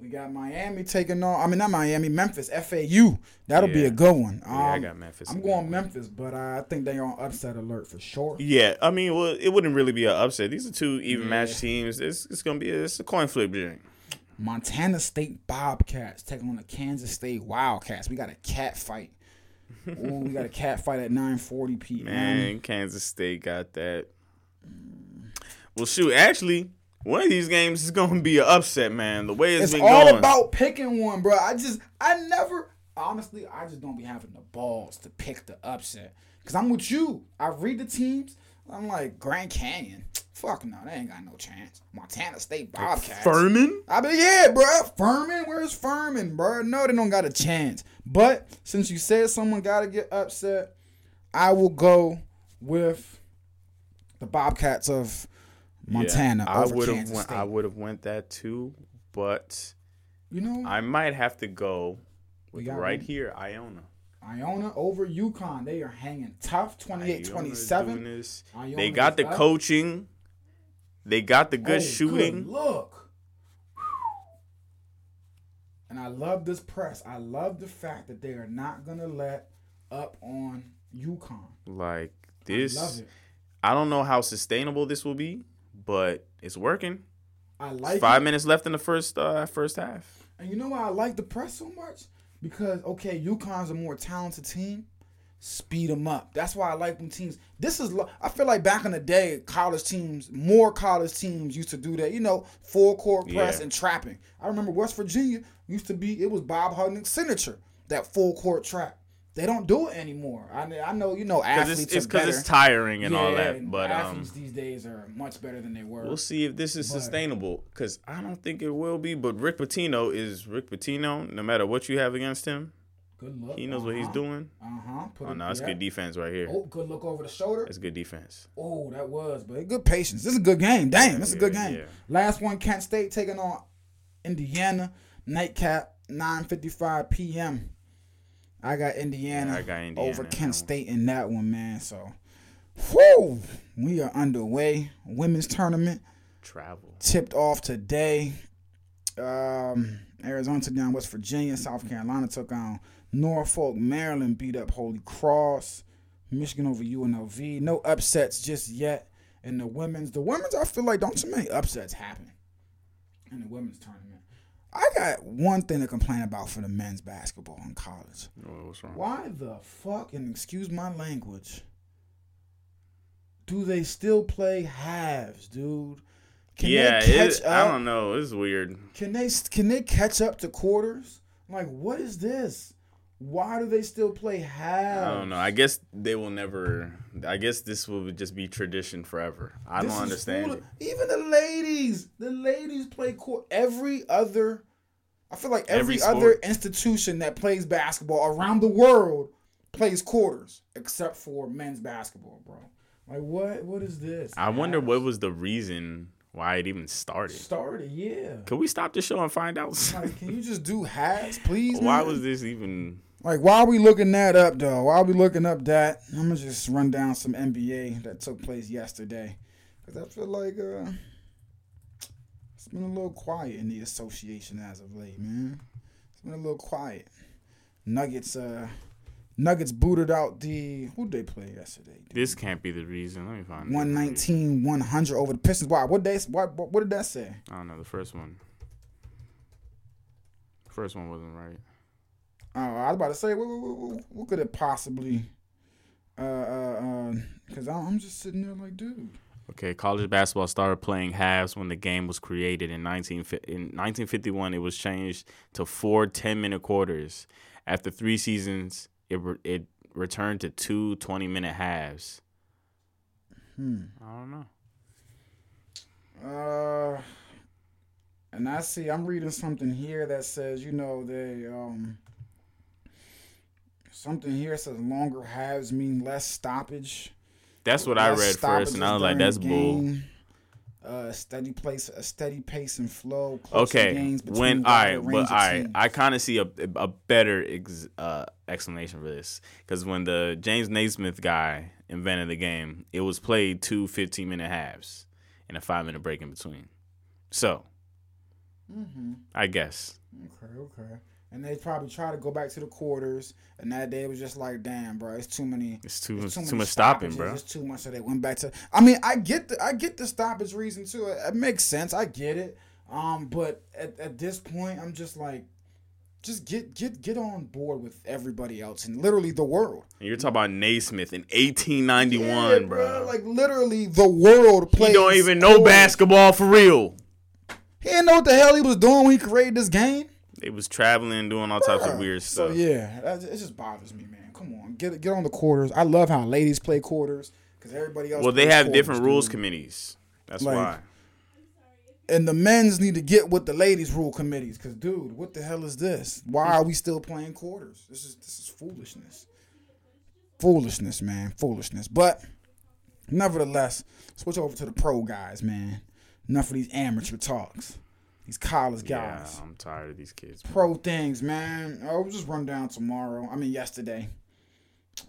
We got Miami taking on. I mean, not Miami, Memphis, FAU. That'll be a good one. Um, Yeah, I got Memphis I'm going Memphis, but I think they're on upset alert for sure. Yeah, I mean, well, it wouldn't really be an upset. These are two even match teams. It's, it's gonna be it's a coin flip game. Montana State Bobcats taking on the Kansas State Wildcats. We got a cat fight. (laughs) Ooh, we got a cat fight at 9:40 p.m. Man, Kansas State got that. Well, shoot, actually, one of these games is gonna be an upset, man. The way it's It's been all going. about picking one, bro. I just, I never, honestly, I just don't be having the balls to pick the upset. Cause I'm with you. I read the teams. I'm like Grand Canyon. Fuck no, they ain't got no chance. Montana State Bobcats. Furman. I mean, yeah, bro. Furman, where's Furman, bro? No, they don't got a chance. But since you said someone got to get upset, I will go with the Bobcats of Montana I would have went. State. I would have went that too, but you know, I might have to go with right one. here, Iona. Iona over UConn. They are hanging tough, 28 Iona's 27. doing this. Iona They got the up. coaching. They got the good Oh, shooting. look. And I love this press. I love the fact that they are not going to let up on UConn. Like I this, it. I don't know how sustainable this will be, but it's working. I like Five it. minutes left in the first uh, first half. And you know why I like the press so much? Because okay, UConn's a more talented team. Speed them up. That's why I like them teams. This is I feel like back in the day, college teams, more college teams used to do that. You know, full court press Yeah. and trapping. I remember West Virginia used to be. It was Bob Huggins's signature that full court trap. They don't do it anymore. I I know you know athletes it's it's because it's tiring and all that. But um, athletes these days are much better than they were. we'll see if this is But- sustainable. Because I don't think it will be. But Rick Pitino is Rick Pitino. No matter what you have against him, good look. he knows what he's doing. Uh huh. Oh no, it's good defense right here. Oh, good look over the shoulder. It's good defense. Oh, that was, but good patience. This is a good game. Damn, this is a good game. yeah. Last one, Kent State taking on Indiana. Nightcap, 9:55 p.m. I got Indiana, Yeah, I got Indiana over Kent. State in that one, man. So, whew, we are underway. Women's tournament Travel. tipped off today. Um, Arizona took down West Virginia. South Carolina took on Norfolk. Maryland beat up Holy Cross. Michigan over UNLV. No upsets just yet. In the women's, the women's, I feel like don't too many upsets happen in the women's tournament. I got one thing to complain about for the men's basketball in college. Oh, what's wrong? Why the fuck, and excuse my language, do they still play halves, dude? Can yeah, they catch it, up? I don't know. It's weird. Can they can they catch up to quarters? Like, what is this? Why do they still play halves? I don't know. I guess they will never. I guess this will just be tradition forever. I This don't understand. Even the ladies, the ladies play court. Every other, I feel like every, Every other institution that plays basketball around the world plays quarters, except for men's basketball, bro. Like, what? What is this? I wonder what was the reason why it even started. started. Yeah. Can we stop the show and find out? Like, can you just do halves, please? (laughs) why man? was this even? Like, why are we looking that up, though? Why are we looking up that? I'm gonna just run down some NBA that took place yesterday, because I feel like uh, it's been a little quiet in the association as of late, man. It's been a little quiet. Nuggets, uh, Nuggets booted out the who they play yesterday? This can't be the reason. Let me find. it. 119, 100 over the Pistons. Why? What they? What? What did that say? I don't know. The first one. First one wasn't right. Oh, I was about to say, what, what, what, what could it possibly? Uh, uh, because I'm just sitting there like, dude. Okay, college basketball started playing halves when the game was created in 19 in 1951. It was changed to four 10-minute quarters. After three seasons, it re- it returned to two 20-minute halves. Hmm. I don't know. Uh, and I see I'm reading something here that says, you know, they um something here says longer halves mean less stoppage. That's what I read first, and I was like, "That's bull." Uh, steady place, a steady pace and flow. Okay, games between when all right, but all right. I kind of see a a better ex, uh, explanation for this because when the James Naismith guy invented the game, it was played two 15 minute halves and a five minute break in between. So, mm-hmm. I guess Okay, okay. And they probably try to go back to the quarters, and that day it was just like, damn, bro, it's too many. it's too It's too, many much stopping, bro. It's too much. So they went back to. I mean, I get the I get the stoppage reason too. It, it makes sense. I get it. Um, but at, at this point, I'm just like, just get get get on board with everybody else and literally the world. And you're talking about Naismith in 1891, Yeah, bro. Like literally the world he don't even know basketball for real. He didn't know what the hell he was doing when he created this game. They was traveling doing all types of Bruh. weird So stuff. yeah, it just bothers me, man. Come on, get get on the quarters. I love how ladies play quarters because everybody else. Well, they have different rules committees. That's Like, why. and the men's need to get with the ladies' rule committees. Cause, dude, what the hell is this? Why are we still playing quarters? This is this is foolishness. Foolishness, man, foolishness. But nevertheless, switch over to the pro guys, man. Enough of these amateur talks. These college guys. Yeah. I'm tired of these kids. man. Pro things, man. I'll just run down tomorrow. I mean, yesterday.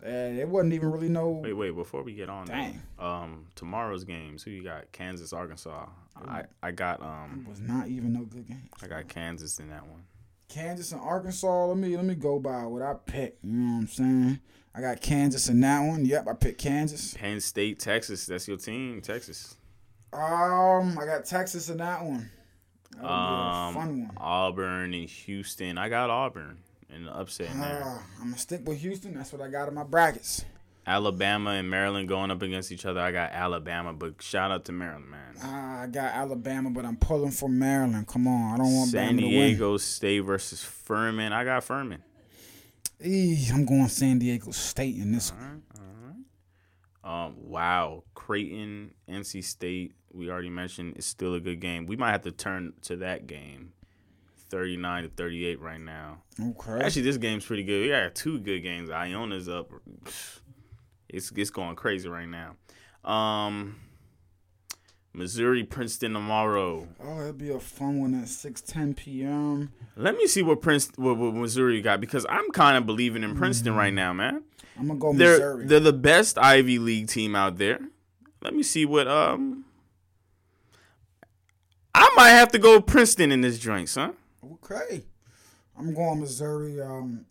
And it wasn't even really no. Wait, wait. Before we get on, Dang. though, um, tomorrow's games. Who you got? Kansas, Arkansas. I, I got um, was not even no good game. I got Kansas in that one. Kansas and Arkansas. Let me let me go by what I picked. You know what I'm saying? I got Kansas in that one. Yep, I picked Kansas. Penn State, Texas. That's your team, Texas. Um, I got Texas in that one. Um, fun one. Auburn and Houston. I got Auburn in the upset. Uh, I'm gonna stick with Houston. That's what I got in my brackets. Alabama and Maryland going up against each other. I got Alabama, but shout out to Maryland, man. Uh, I got Alabama, but I'm pulling for Maryland. Come on, I don't want San Bama. Diego State versus Furman. I got Furman. Eee, I'm going San Diego State in this one. Um, wow, Creighton, NC State. We already mentioned it's still a good game. We might have to turn to that game. 39 to 38 right now. Okay. Actually, this game's pretty good. We got two good games. Iona's up. It's it's going crazy right now. Um, Missouri Princeton tomorrow. oh, it'll be a fun one at 6:10 p.m. Let me see what Prince what, what Missouri got because I'm kind of believing in Princeton right now, man. I'm gonna go They're Missouri. they're the best Ivy League team out there. Let me see what um. I might have to go Princeton in this joint, son. Okay. I'm going Missouri. Um,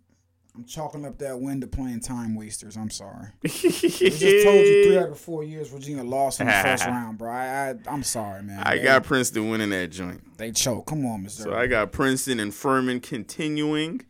I'm chalking up that win to playing time wasters. I'm sorry. (laughs) I just told you three out of four years Virginia lost in the (laughs) first round, bro. I, I I'm sorry, man. I They- got Princeton winning that joint. they choke. Come on, Missouri. So I got Princeton and Furman continuing.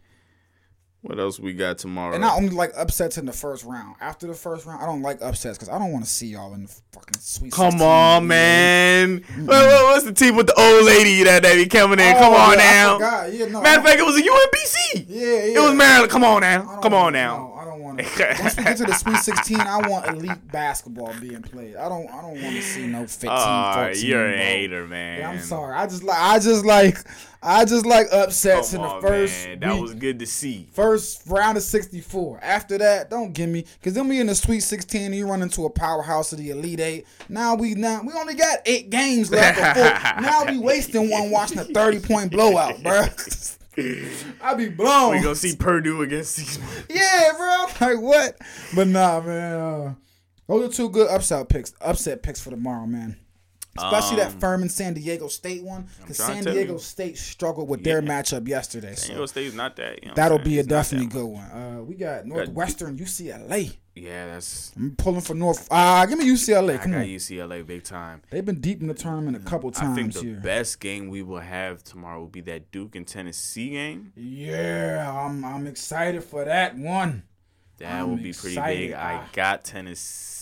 What else we got tomorrow? and I only like upsets in the first round. After the first round, I don't like upsets because I don't want to see y'all in the fucking sweet. Come 16, on, you know? man. What- what- what's the team with the old lady that that be coming in? Come Oh, on yeah, now. Yeah, no, Matter of fact, it was a UMBC. Yeah, yeah. It was Maryland. Come on now. Come on now. No, I don't want to. (laughs) Once we get to the Sweet 16, I want elite basketball being played. I don't. I don't want to see no 15, Oh, 14. you're a bro. hater, man. Yeah, I'm sorry. I just like. I just like. I just like upsets Come in the on, first man. That week, was good to see. first round of 64. After that, don't give me because then we in the Sweet 16 and you run into a powerhouse of the Elite Eight. Now we now we only got eight games left. Before, (laughs) now we wasting one watching a 30 point blowout, bro. (laughs) I be blown. We gonna see Purdue against these. (laughs) Yeah, bro. Like what? But nah, man. Uh, those are two good upset picks. Upset picks for tomorrow, man. Especially that Furman San Diego State one, because Um, San Diego you. State struggled with their matchup yesterday. San Diego So State's not that. You know that'll be a It's definitely good one. Uh, we got Northwestern UCLA. Yeah, that's. I'm pulling for North. Ah, give me UCLA. I got on. UCLA big time. They've been deep in the tournament a couple times. I think the here. best game we will have tomorrow will be that Duke and Tennessee game. Yeah, I'm I'm excited for that one. That I'm will be pretty big. I got Tennessee.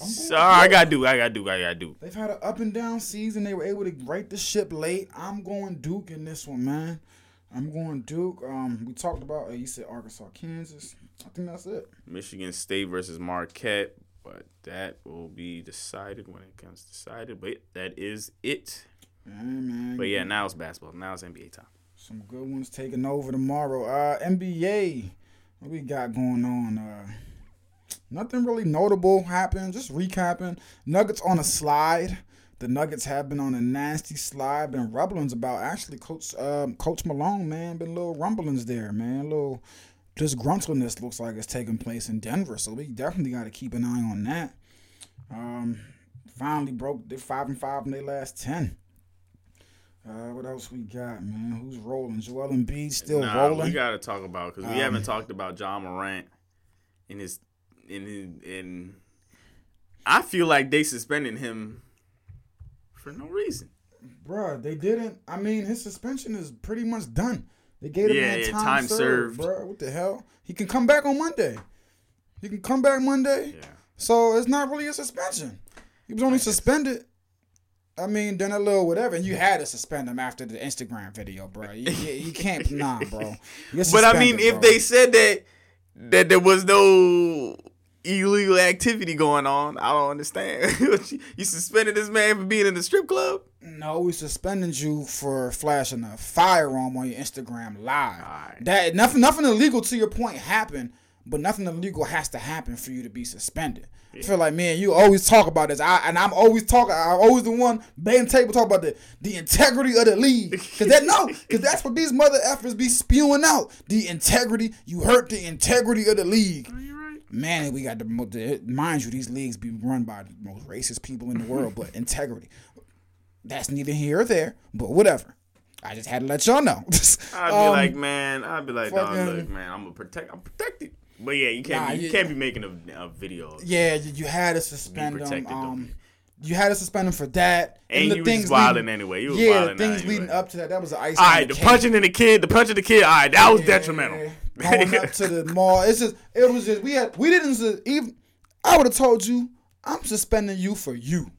Sorry, I got Duke. I got Duke. I got Duke. They've had an up and down season. They were able to right the ship late. I'm going Duke in this one, man. I'm going Duke. Um, we talked about. Uh, you said Arkansas, Kansas. I think that's it. Michigan State versus Marquette, but that will be decided when it comes decided. But that is it. Yeah, man. But yeah, now it's basketball. Now it's NBA time. some good ones taking over tomorrow. Uh, NBA. What we got going on? Uh, nothing really notable happened. Just recapping. Nuggets on a slide. The Nuggets have been on a nasty slide. Been rumblings about actually Coach um, Coach Malone, man. Been little rumblings there, man. little disgruntledness looks like it's taking place in Denver. So we definitely got to keep an eye on that. Um, finally broke. They five and five in their last ten. Uh, what else we got, man? Who's rolling? Joel Embiid still Nah, rolling. we got to talk about because we Um, haven't talked about Ja Morant in his in his, in. I feel like they suspended him for no reason. Bruh, they didn't. I mean, his suspension is pretty much done. They gave him Yeah, yeah, time, time served, served. bruh. What the hell? He can come back on Monday. He can come back Monday. Yeah. So it's not really a suspension. He was only suspended. I mean, done a little whatever. And you had to suspend him after the Instagram video, bro. You, you, can't, (laughs) nah, bro. But I mean, suspended, if they said that that there was no illegal activity going on, I don't understand. (laughs) you suspended this man for being in the strip club. No, we suspended you for flashing a firearm on your Instagram live. Alright. That nothing, nothing illegal to your point happened, but nothing illegal has to happen for you to be suspended. I feel like man, you always talk about this, I, and I'm always talking. I'm always the one banging table talk about the the integrity of the league, because that no, because that's what these mother effers be spewing out. The integrity, you hurt the integrity of the league. Man, we got the, the mind you, these leagues be run by the most racist people in the world, but (laughs) integrity. That's neither here or there, but whatever. I just had to let y'all know. (laughs) I'd be Um, like, man, I'd be like, no, fucking- look, man, I'm gonna protect, I'm protected. But yeah, you can't, Nah, be, you can't be making a, a video. Yeah, you, you had to suspend him. Um, you had to suspend him for that. And the you was just wilding anyway. You was yeah, wilding things anyway. leading up to that. That was an ice. All right, the punching in the kid, the punching the kid. All right, that was detrimental. Going up to the mall. It's just it was just we had we didn't even. I would have told you I'm suspending you for you.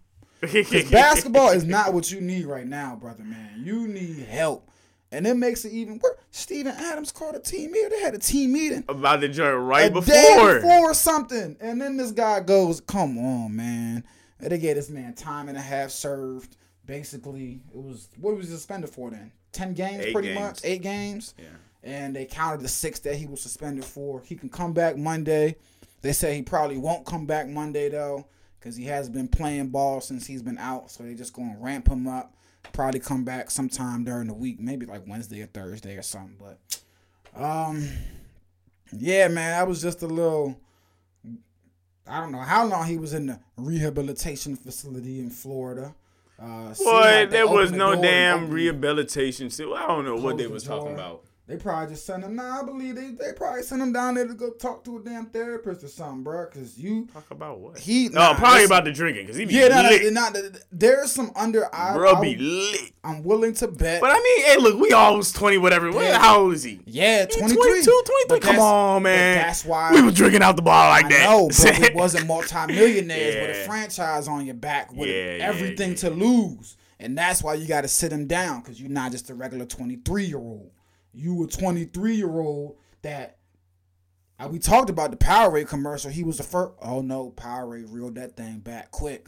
Because (laughs) basketball is not what you need right now, brother man. You need help. And it makes it even worse. Steven Adams called a team meeting. They had a team meeting about the joint right a before. day before something. And then this guy goes, "Come on, man." And they gave this man time and a half served. Basically, it was what was he suspended for then? Ten games, Eight pretty games. much. Eight games. Yeah. And they counted the six that he was suspended for. He can come back Monday. They say he probably won't come back Monday though, because he has been playing ball since he's been out. So they just gonna ramp him up. Probably come back sometime during the week, maybe like Wednesday or Thursday or something. But um, yeah, man, that was just a little. I don't know how long he was in the rehabilitation facility in Florida. Uh, Boy, like there was no damn rehabilitation. I don't know what they the was talking about. They probably just sent him. Nah, I believe they, they probably sent him down there to go talk to a damn therapist or something, bro. Cause you Talk about what? he No, nah, probably about the drinking because he be yeah, nah, lit. nah, nah, there's some under I, Bro I be lit. I'm willing to bet. But I mean, hey, look, we all was twenty, whatever. What- Yeah. How old is he? yeah, He 23, 22, 23. Come on, man. That's why we was drinking out the bar like I that. know, (laughs) but we wasn't multimillionaires with a franchise on your back with Yeah, yeah, everything yeah. to lose. And that's why you got to sit him down because you're not just a regular 23 year old. You a 23 year old that. uh, we talked about the Powerade commercial. He was the first. Oh no, Powerade reeled that thing back quick.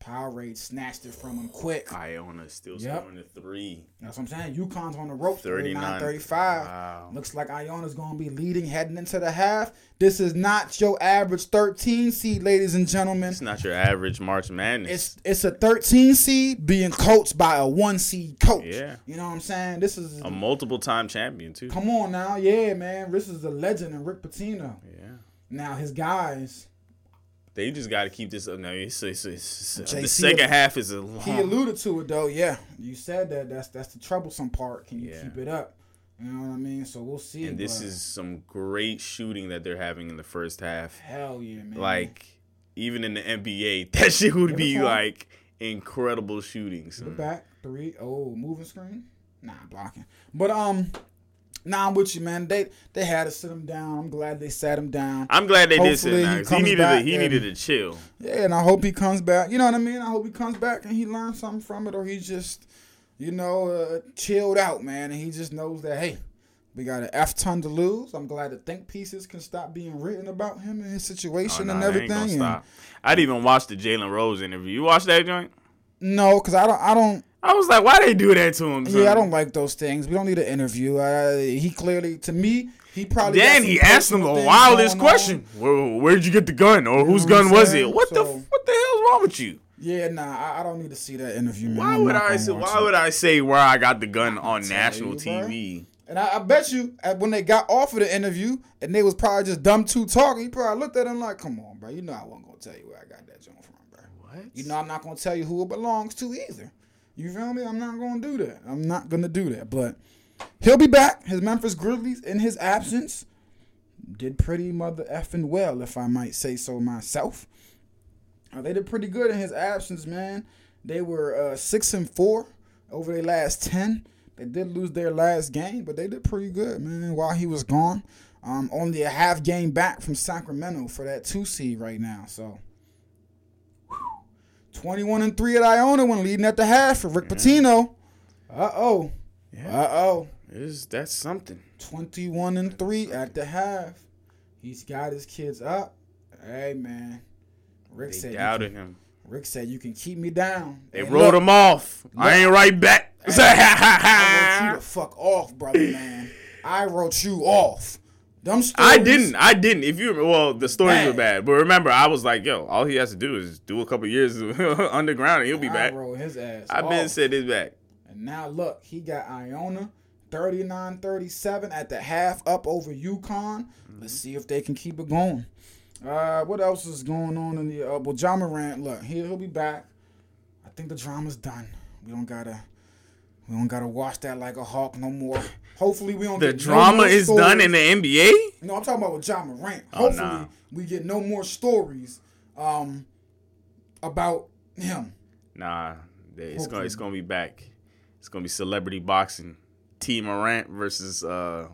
Powerade snatched it from him quick. Iona still Yep. scoring the three. That's what I'm saying. UConn's on the ropes, 39. 39 35. Wow. Looks like Iona's going to be leading heading into the half. This is not your average 13 seed, ladies and gentlemen. It's not your average March Madness. It's it's a 13 seed being coached by a one seed coach. Yeah. You know what I'm saying? This is a multiple time champion too. come on now, yeah, man. This is a legend in Rick Pitino. Yeah. Now his guys, They just got to keep this up. Now, it's, it's, it's, the JC second half is a he alluded to it though. Yeah, you said that. That's that's the troublesome part. Can you Yeah. keep it up? You know what I mean? So we'll see. And this is some great shooting that they're having in the first half. hell yeah, man. Like, even in the NBA, (laughs) that shit would be like incredible shooting. The son. back three. Oh, moving screen. Nah, blocking. But um, nah, I'm with you, man. They they had to sit him down. I'm glad they sat him down. I'm glad they did sit him down. he He, needed to, he and- needed to chill. Yeah, and I hope he comes back. You know what I mean? I hope he comes back and he learns something from it, or he just, you know, uh, chilled out, man, and he just knows that hey, we got an F ton to lose. I'm glad the think pieces can stop being written about him and his Oh, situation nah, and everything. and- I didn't even watch the Jalen Rose interview. You watch that joint? no, because I don't, I don't. I was like, why they do that to him? son? Yeah, I don't like those things. We don't need an interview. Uh, he clearly, to me, he probably. Then he asked him the wildest question: Where, Where'd you get the gun, or whose gun was it? What the what the hell's wrong with you? Yeah, nah, I, I don't need to see that interview. Man. Why I'm would I say? Why it. would I say where I got the gun on national you, bro. TV? And I, I bet you, when they got off of the interview, and they was probably just dumb two talking, he probably looked at him like, "Come on, bro. You know I wasn't gonna tell you where I got that joint from, bro. What? You know I'm not gonna tell you who it belongs to either. You feel me? I'm not gonna do that. I'm not gonna do that. But he'll be back. His Memphis Grizzlies, in his absence, did pretty mother effing well, if I might say so myself. Uh, they did pretty good in his absence, man. They were uh, six and four over their last ten. They did lose their last game, but they did pretty good, man. While he was gone, um, only a half game back from Sacramento for that two seed right now. So, 21 and 3 at Iona when leading at the half for Rick yeah. Pitino. Uh oh. Yeah. Uh oh. Is that something. 21 and 3 at the half. He's got his kids up. Hey man. Rick they said doubted can, him. Rick said you can keep me down. They and rolled look, him off. Look, I ain't right back. Hey, I wrote you the (laughs) fuck off, brother man. I wrote you off. Stories, I didn't. I didn't. If you well, the stories were Bad. bad, but remember, I was like, "Yo, all he has to do is do a couple years (laughs) underground, and he'll be I back." his ass. I've been said this back. And now look, he got Iona 39-37 at the half up over UConn. Mm-hmm. Let's see if they can keep it going. Uh, what else is going on in the? Uh, well, Ja Morant, look, he, he'll be back. I think the drama's done. We don't gotta, we don't gotta watch that like a hawk no more. Hopefully, we don't. The get no drama more is stories. done in the NBA. No, I'm talking about with Ja Morant. Oh, Hopefully, nah. we get no more stories, um, about him. Nah, it's gonna it's gonna be back. It's gonna be celebrity boxing. T Morant versus uh,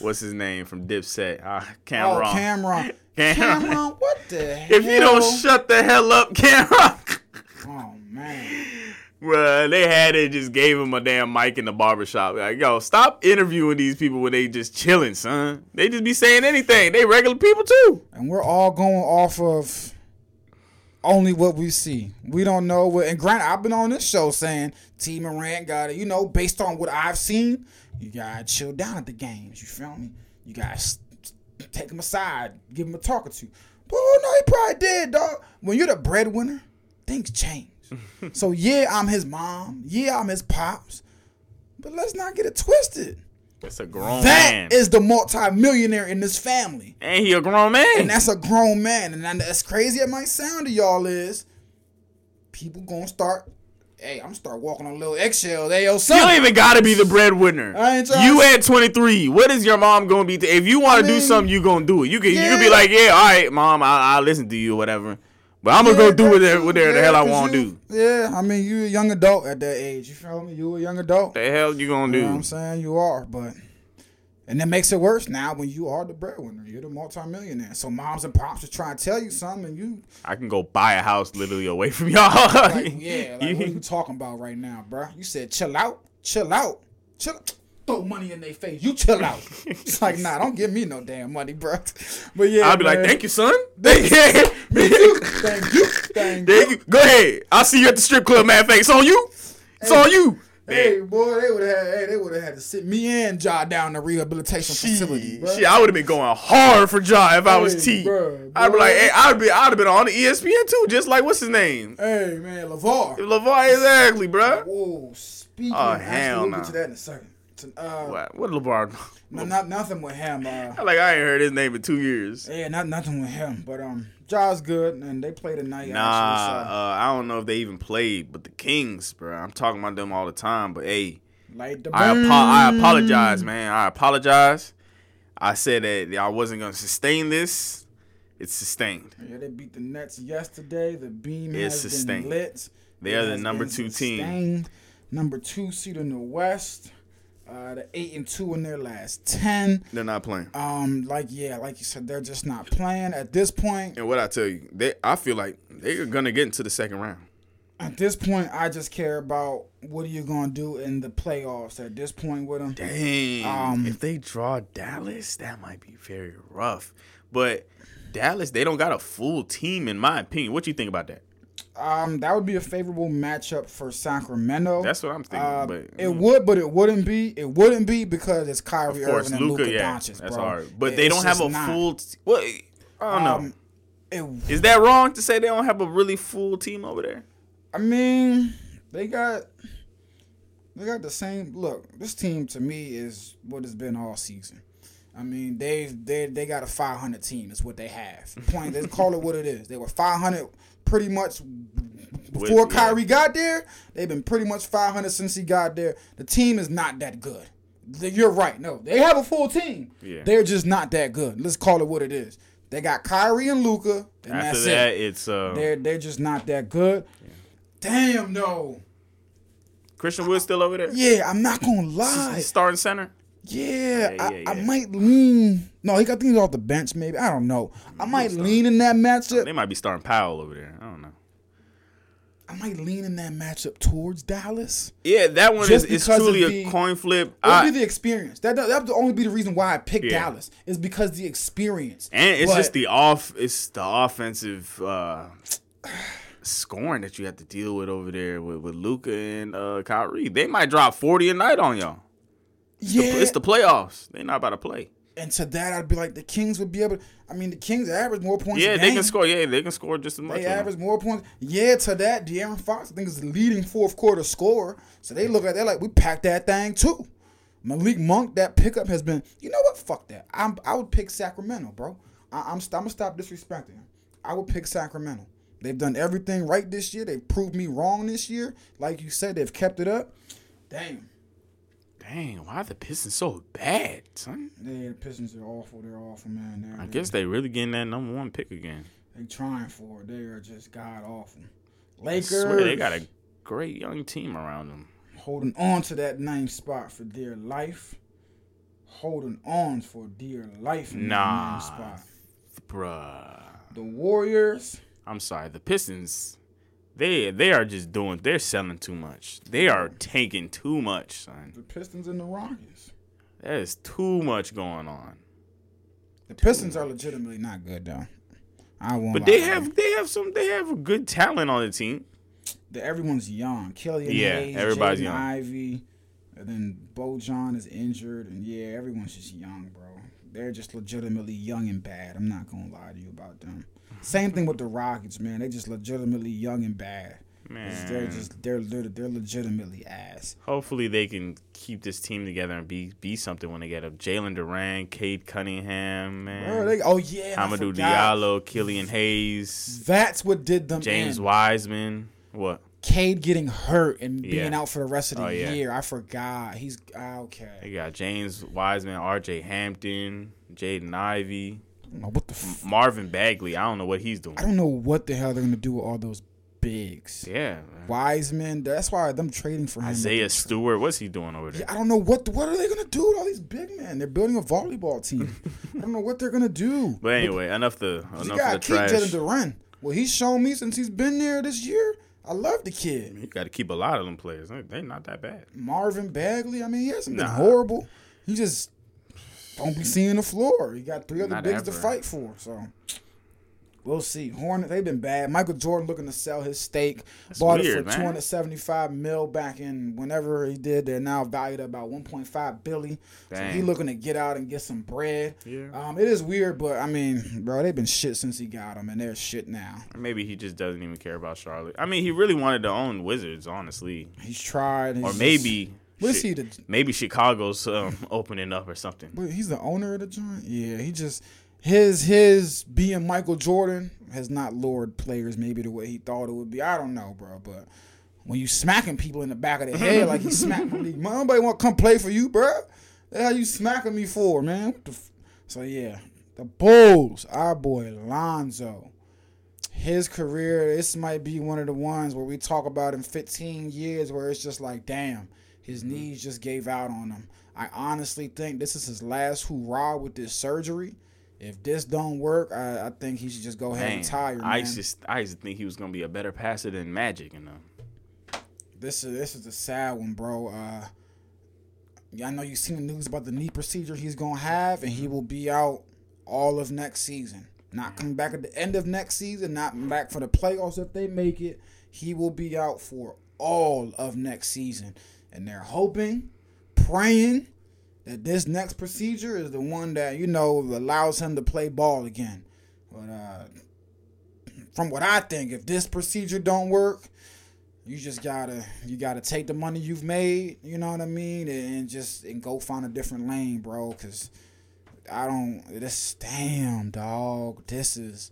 what's his name from Dipset? Uh, Cam'ron. Oh, Cam'ron. (laughs) Cam'ron. Cam'ron, what the hell? If you don't shut the hell up, (laughs) Cam'ron. oh man. Bruh, they had it, just gave him a damn mic in the barbershop. Like, yo, stop interviewing these people when they just chilling, son. They just be saying anything. They regular people too. and we're all going off of only what we see. We don't know what. And granted, I've been on this show saying T. Morant got it. You know, based on what I've seen, you gotta chill down at the games. You feel me? You guys take him aside, give him a talk or two. But oh no, he probably did, dog. When you're the breadwinner, things change. (laughs) so yeah, I'm his mom. Yeah, I'm his pops. But let's not get it twisted. That's a grown That man. is the multi-millionaire in this family. and he a grown man. And that's a grown man. And as crazy it might sound to y'all is, people gonna start. Hey, I'm gonna start walking on little eggshells. Hey, yo, son. you don't even gotta be the breadwinner. I ain't You at 23. What is your mom gonna be? if you want to do mean, something, you gonna do it. You can you can be like, yeah, all right, mom, I, I'll listen to you, or whatever. But I'm gonna Yeah, go do whatever, whatever the hell I want to do. Yeah, I mean, you're a young adult at that age. You feel me? You a young adult. The hell you gonna You know what do? I'm saying? You are, but and that makes it worse now when you are the breadwinner. You're the multimillionaire. So moms and pops are trying to tell you something, and you I can go buy a house literally away from y'all. like, yeah, like what are (laughs) you talking about right now, bro? You said chill out, chill out, chill. Throw money in their face. You chill out. (laughs) It's like, nah, don't give me no damn money, bro. (laughs) But yeah, I'll be like, thank you, son. (laughs) Thank you. thank you, thank Thank you. you. Go ahead. I'll see you at the strip club, man. It's on you. It's on you. Hey, boy, they would have had, hey, they would have had to sit me and Ja down the rehabilitation facility, Shit, bruh. I would have been going hard for Ja if I was Hey, T. bruh, I'd be like, hey, I'd be, I'd have been on the ESPN too, just like what's his name, Hey, man, Lavar. Levar. Exactly, bro. Whoa, speaking. Oh, hell we'll nah. get to that in a second. To, uh, What? What Levar? no, not nothing with him. Uh, (laughs) like I ain't heard his name in two years. yeah, not nothing with him. But um, Ja's good, and they play tonight. Nah, actually, uh, I don't know if they even played, but the Kings, bro. I'm talking about them all the time. But hey, light the I, apo- I apologize, man. I apologize. I said that I wasn't gonna sustain this. It's sustained. Yeah, they beat the Nets yesterday. The beam It's has sustained. been lit. They It are the number two team. Number two seed in the West. Uh, the eight and two in their last ten. They're not playing. Um, like yeah, like you said, they're just not playing at this point. And what I tell you, they I feel like they're gonna get into the second round. At this point, I just care about what are you gonna do in the playoffs. At this point, with them, Dang. Um, if they draw Dallas, that might be very rough. But Dallas, they don't got a full team, in my opinion. What you think about that? Um, that would be a favorable matchup for Sacramento. That's what I'm thinking. Uh, but it would, but it wouldn't be. It wouldn't be because it's Kyrie of course, Irving and Luca, Luka yeah, Doncic, that's bro. hard. But It- they don't have a not. full. T- well, I don't know. Um, it, Is that wrong to say they don't have a really full team over there? I mean, they got they got the same look. This team to me is what it's been all season. I mean, they they they got a 500 team. Is what they have. Point. They call it what it is. They were 500 pretty much before With- yeah. Kyrie got there. They've been pretty much 500 since he got there. The team is not that good. You're right. No, they have a full team. Yeah. They're just not that good. Let's call it what it is. They got Kyrie and Luka, and After that's that, it. it's uh, They're they're just not that good. Damn no. Christian Wood still over there. Yeah, I'm not gonna lie. Starting center. Yeah, Yeah, I, yeah, I might lean. No, he got things off the bench. Maybe I don't know. I might lean in that matchup. They might be starting Powell over there. I don't know. I might lean in that matchup towards Dallas. Yeah, that one is, Just is truly the- a coin flip. It would I- be the experience. That that would only be the reason why I picked Yeah. Dallas is because the experience. And it's But- just the off. It's the offensive uh, scoring that you have to deal with over there with, with Luka and uh, Kyrie. They might drop forty a night on y'all. Yeah. It's the playoffs. They're not about to play. and to that, I'd be like, the Kings would be able. To, I mean, the Kings average more points. Yeah, they game. can score. Yeah, they can score just as much. They with them. average more points. Yeah, to that, De'Aaron Fox, I think, is the leading fourth quarter scorer. So they look at that like we packed that thing too. Malik Monk, that pickup has been. You know what? Fuck that. I'm. I would pick Sacramento, bro. I, I'm I'm gonna stop disrespecting. I would pick Sacramento. They've done everything right this year. They've proved me wrong this year. Like you said, they've kept it up. Damn. Dang, why are the Pistons so bad, son? Yeah, the Pistons are awful. They're awful, man. They're, I guess they really getting that number one pick again. they trying for it. They are just god awful. I Lakers. swear they got a great young team around them. holding on to that ninth spot for dear life. Holding on for dear life in Nah. that ninth spot. Bruh. The Warriors. I'm sorry, the Pistons. They they are just doing. They're selling too much. They are taking too much, son. The Pistons and the Rockets. There's too much going on. The Pistons are legitimately not good though. I won't. But they have they have some they have a good talent on the team. The- everyone's young. Killian Yeah, Hayes, everybody's Jaden young. Ivey, and then Bojan is injured, and yeah, everyone's just young, bro. They're just legitimately young and bad. I'm not gonna lie to you about them. Same thing with the Rockets, man. They just legitimately young and bad. Man. They're just they're they're, legitimately ass. hopefully they can keep this team together and be be something when they get up. Jalen Duran, Cade Cunningham, man, Bro, they, oh yeah, Hamidou. Diallo, Killian Hayes, That's what did them James in. Wiseman. What? Cade getting hurt and being Yeah. out for the rest of the Oh, yeah. year. I forgot. He's ah, okay. They got James Wiseman, R.J. Hampton, Jaden Ivey, know what the. F- Marvin Bagley. I don't know what he's doing. I don't know what the hell they're gonna do with all those bigs. Yeah, man. Wiseman. That's why them trading for him. Isaiah Stewart. What's he doing over there? Yeah, I don't know what what are they gonna do with all these big men? They're building a volleyball team. (laughs) I don't know what they're gonna do. But anyway, enough the you enough of the gotta keep trash. Jalen Duran. Well, he's shown me since he's been there this year. I love the kid. You got to keep a lot of them players. They- They're not that bad. Marvin Bagley. I mean, he hasn't been Nah. horrible. He just don't be seeing the floor. He got three other Not bigs to fight for. So we'll see. Hornet, they've been bad. Michael Jordan looking to sell his stake. Bought it for two hundred seventy five mil back in whenever he did. They're now valued at about one point five billion. So he looking to get out and get some bread. Yeah. Um, it is weird, but I mean, bro, they've been shit since he got them, and they're shit now. Or maybe he just doesn't even care about Charlotte. I mean, he really wanted to own Wizards, honestly. He's tried. he's Or just- maybe, What is he? The, maybe Chicago's um, (laughs) opening up or something. But he's the owner of the joint. Yeah, he just his his being Michael Jordan has not lured players maybe the way he thought it would be. I don't know, bro. But when you smacking people in the back of the head like he smacking me, nobody want to come play for you, bro. The hell you smacking me for, man? What the f- so yeah, the Bulls, our boy Lonzo. His career, this might be one of the ones where we talk about in 15 years where it's just like, damn, his mm-hmm. knees just gave out on him. I honestly think this is his last hoorah with this surgery. If this don't work, I, I think he should just go ahead Man, and retire, man. I just I used to think he was gonna be a better passer than Magic, you uh, know. This is this is a sad one, bro. Uh, yeah, I know you've seen the news about the knee procedure he's gonna have, and he mm-hmm. will be out all of next season. Not coming back at the end of next season, not back for the playoffs if they make it. He will be out for all of next season, and they're hoping, praying that this next procedure is the one that you know allows him to play ball again. But uh, from what I think, if this procedure don't work, you just gotta you gotta take the money you've made, you know what I mean, and just and go find a different lane, bro. Cause I don't. This damn dog. This is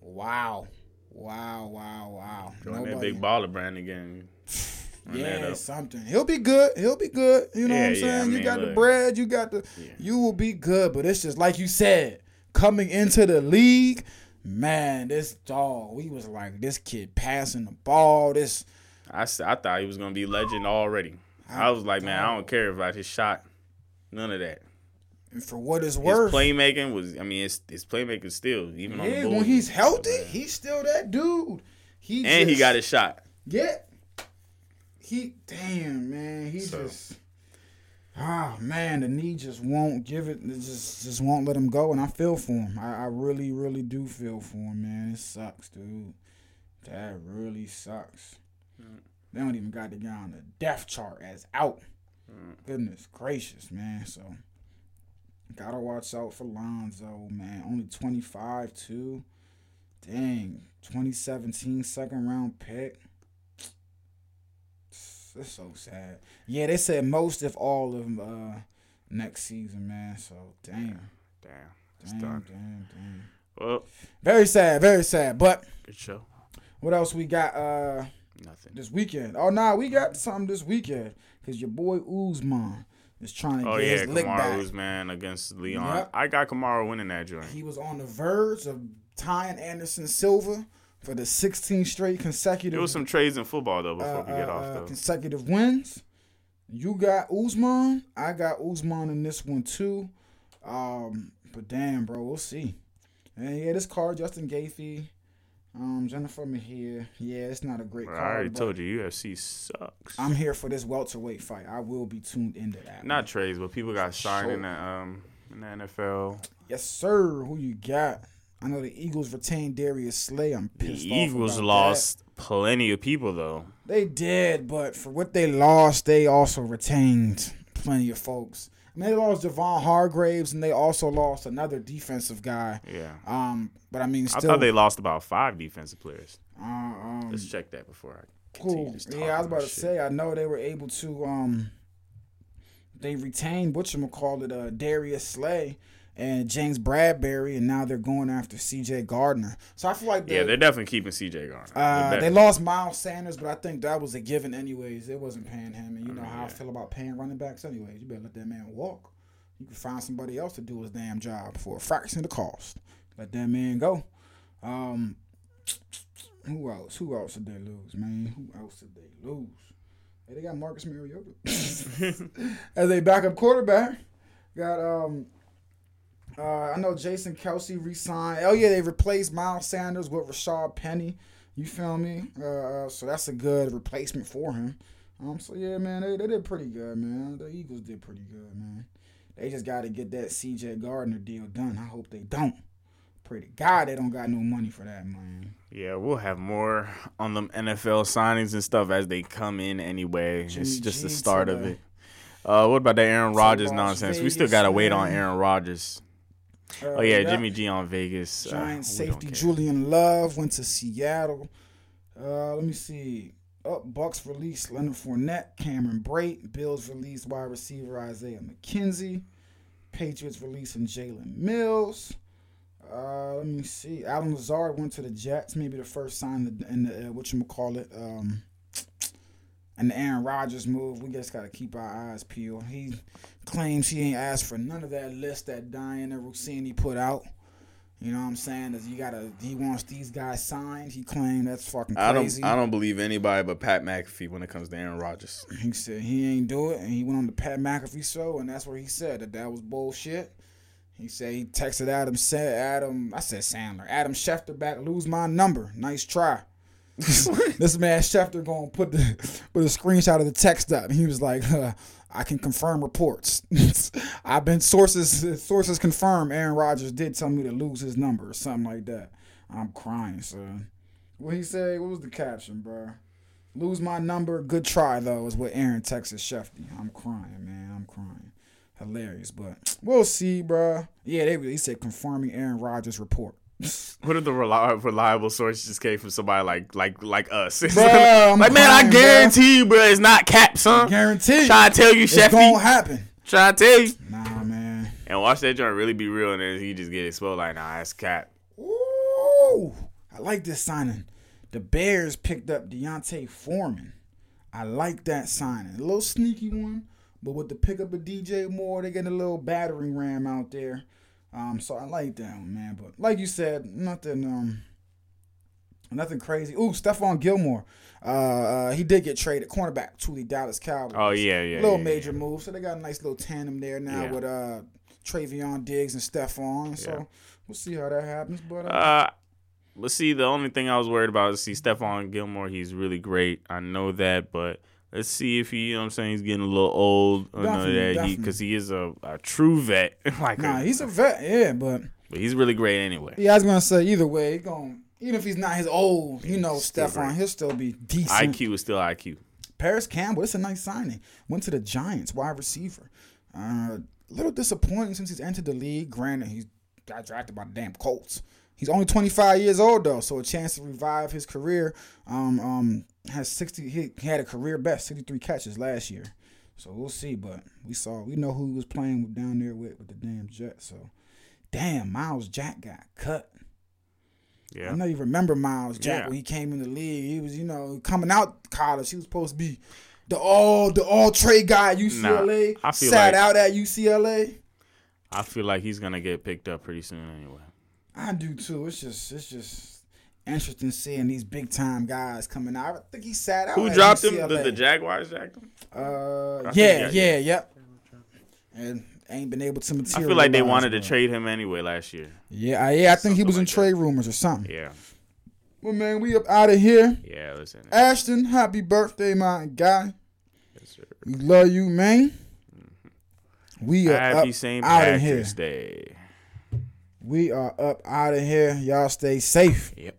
wow, wow, wow, wow. Join that big baller brand again. (sighs) (laughs) Yeah, something. He'll be good. He'll be good. You know Yeah, what I'm yeah, saying? I you mean, got the bread. You got the. Yeah. You will be good. But it's just like you said, coming into the league, man. This dog. We was like this kid passing the ball. This. I, I thought he was gonna be legend already. I was like, man, I don't care about his shot. None of that. And for what it's worth His worth, playmaking was, I mean, his, his playmaking still even on the when he's healthy, Yeah. he's still that dude. He and he got his shot. Yeah. He damn man, he So- just Ah man, the knee just won't give it. It just just won't let him go, and I feel for him. I, I really, really do feel for him, man. It sucks, dude. That really sucks. They don't even got the guy on the death chart as out. Goodness gracious, man. So gotta watch out for Lonzo, man. Only twenty five too. Dang, 2017 second round pick. That's so sad. Yeah, they said most if all of uh next season, man. So damn, Damn, it's damn, done. damn, damn. Well, Very sad, very sad. But good show. what else we got uh Nothing. this weekend? Oh nah, we got something this weekend. Cause your boy Usman is trying to Oh get yeah, his lick back. Usman against Leon. Yep. I got Kamaru winning that joint. He was on the verge of tying Anderson Silva for the 16 straight consecutive There was some trades in football though before uh, we get uh, off uh, though. consecutive wins. You got Usman. I got Usman in this one too. Um, but damn, bro, we'll see. And yeah, this card, Justin Gaethje, um, Jennifer Maia. Yeah, it's not a great Bro, card. I already told you UFC sucks. I'm here for this welterweight fight. I will be tuned into that. Not trades, but people got signed in the um in the NFL. Yes, sir. Who you got? I know the Eagles retained Darius Slay. I'm pissed off The Eagles lost plenty of people though. They did, but for what they lost, they also retained plenty of folks. I mean, they lost Javon Hargraves, and they also lost another defensive guy. Yeah. Um, but I mean, I still, thought they lost about five defensive players. uh, um, Let's check that before I continue cool. Yeah, I was about to shit. say. I know they were able to. Um, they retained what you call it, uh, Darius Slay and James Bradberry, and now they're going after C.J. Gardner. So I feel like Yeah, they're definitely keeping CJ Garner. Uh, they lost Miles Sanders, but I think that was a given anyways. It wasn't paying him, and you know how I feel about paying running backs anyways. You better let that man walk. You can find somebody else to do his damn job for a fraction of the cost. Let that man go. Um, who else? Who else did they lose, man? Who else did they lose? Hey, they got Marcus Mariota (laughs) (laughs) as a backup quarterback. Got um. Uh, I know Jason Kelce re-signed. Oh yeah, they replaced Miles Sanders with Rashad Penny. You feel me? Uh, so that's a good replacement for him. Um, so yeah, man, they, they did pretty good, man. The Eagles did pretty good, man. They just got to get that C.J. Gardner deal done. I hope they don't. Pray to God they don't got no money for that, man. Yeah, we'll have more on them NFL signings and stuff as they come in anyway. it's just the start to of it. Uh, what about that Aaron Rodgers nonsense? we still gotta wait on. Aaron Rodgers. Uh, Oh yeah, Jimmy G on Vegas. Uh, we don't safety. Julian Love went to Seattle. Uh, let me see. Up Bucks released Leonard Fournette, Cameron Brate. Bills released wide receiver Isaiah McKenzie. Patriots releasing Jalen Mills. Uh, let me see. Allen Lazard went to the Jets. Maybe the first sign in the, in the uh, what you call it. Um, and the Aaron Rodgers move. We just gotta keep our eyes peeled. He claims he ain't asked for none of that list that Dianna Russini put out. You know what I'm saying? Is you gotta he wants these guys signed. He claimed that's fucking crazy. I don't. I don't believe anybody but Pat McAfee when it comes to Aaron Rodgers. He said he ain't do it, and he went on the Pat McAfee show, and that's where he said that that was bullshit. He said he texted Adam said Adam I said Sandler Adam Schefter back lose my number nice try. (laughs) this man Schefter gonna put the put a screenshot of the text up. He was like, uh, I can confirm reports. (laughs) I've been sources sources confirm Aaron Rodgers did tell me to lose his number or something like that. I'm crying, son. What he say? What was the caption, bro? Lose my number. Good try though, is what Aaron Texas Shefty. I'm crying, man. I'm crying. Hilarious, but we'll see, bro. Yeah, they he said confirming Aaron Rodgers report. What if the reli- reliable source just came from somebody like like like us? (laughs) Bruh, like man, I crying, guarantee you, bro, it's not cap, son. Guaranteed. Try to tell you, it's gonna happen. Try to tell you. Nah, man. And watch that joint really be real, and then he just get exposed like, nah, that's cap. Ooh, I like this signing. The Bears picked up D'Onta Foreman. I like that signing. A little sneaky one, but with the pickup of DJ Moore, they getting a little battering ram out there. Um, so I like that one, man. But like you said, nothing um nothing crazy. Ooh, Stephon Gilmore. Uh, uh he did get traded cornerback to the Dallas Cowboys. Oh yeah, yeah. little yeah, major yeah. move. So they got a nice little tandem there now Yeah. with uh Trevon Diggs and Stephon. So we'll see how that happens. But uh, Uh, but see, the only thing I was worried about is see Stephon Gilmore. He's really great. I know that, but let's see if he, you know what I'm saying, he's getting a little old. Definitely, that he because he is a, a true vet. (laughs) like, Nah, he's a vet, yeah, but but he's really great anyway. yeah, I was gonna say either way, he gon' even if he's not his old, you know, Stephon, he'll still be decent. IQ is still IQ. Parris Campbell, it's a nice signing. Went to the Giants, wide receiver. Uh, a little disappointing since he's entered the league. Granted, he's got drafted by the damn Colts. He's only 25 years old though, so a chance to revive his career. Um, um, has 60. He, he had a career best 63 catches last year. So we'll see, but we saw we know who he was playing with down there with with the damn Jets. So, damn, Myles Jack got cut. Yeah. I know you remember Myles Jack Yeah. when he came in the league. He was, you know, coming out college. He was supposed to be the all the all trade guy at UCLA. I feel sat like- out at UCLA. I feel like he's gonna get picked up pretty soon anyway. I do too. It's just it's just interesting seeing these big time guys coming out. I think he sat out. Who dropped him? UCLA. The, Jaguars jacked him. Uh, think yeah, yeah, yep. And ain't been able to materialize. I feel like they wanted to trade him anyway last year. Yeah, I, yeah. I think he Something was in like that. trade rumors or something. Yeah. Well, man, we up out of here. Yeah. Listen. Ashton, happy birthday, my guy. Yes, sir. We love you, man. We are Happy up St. out of here. Day. We are up out of here. Y'all stay safe. Yep.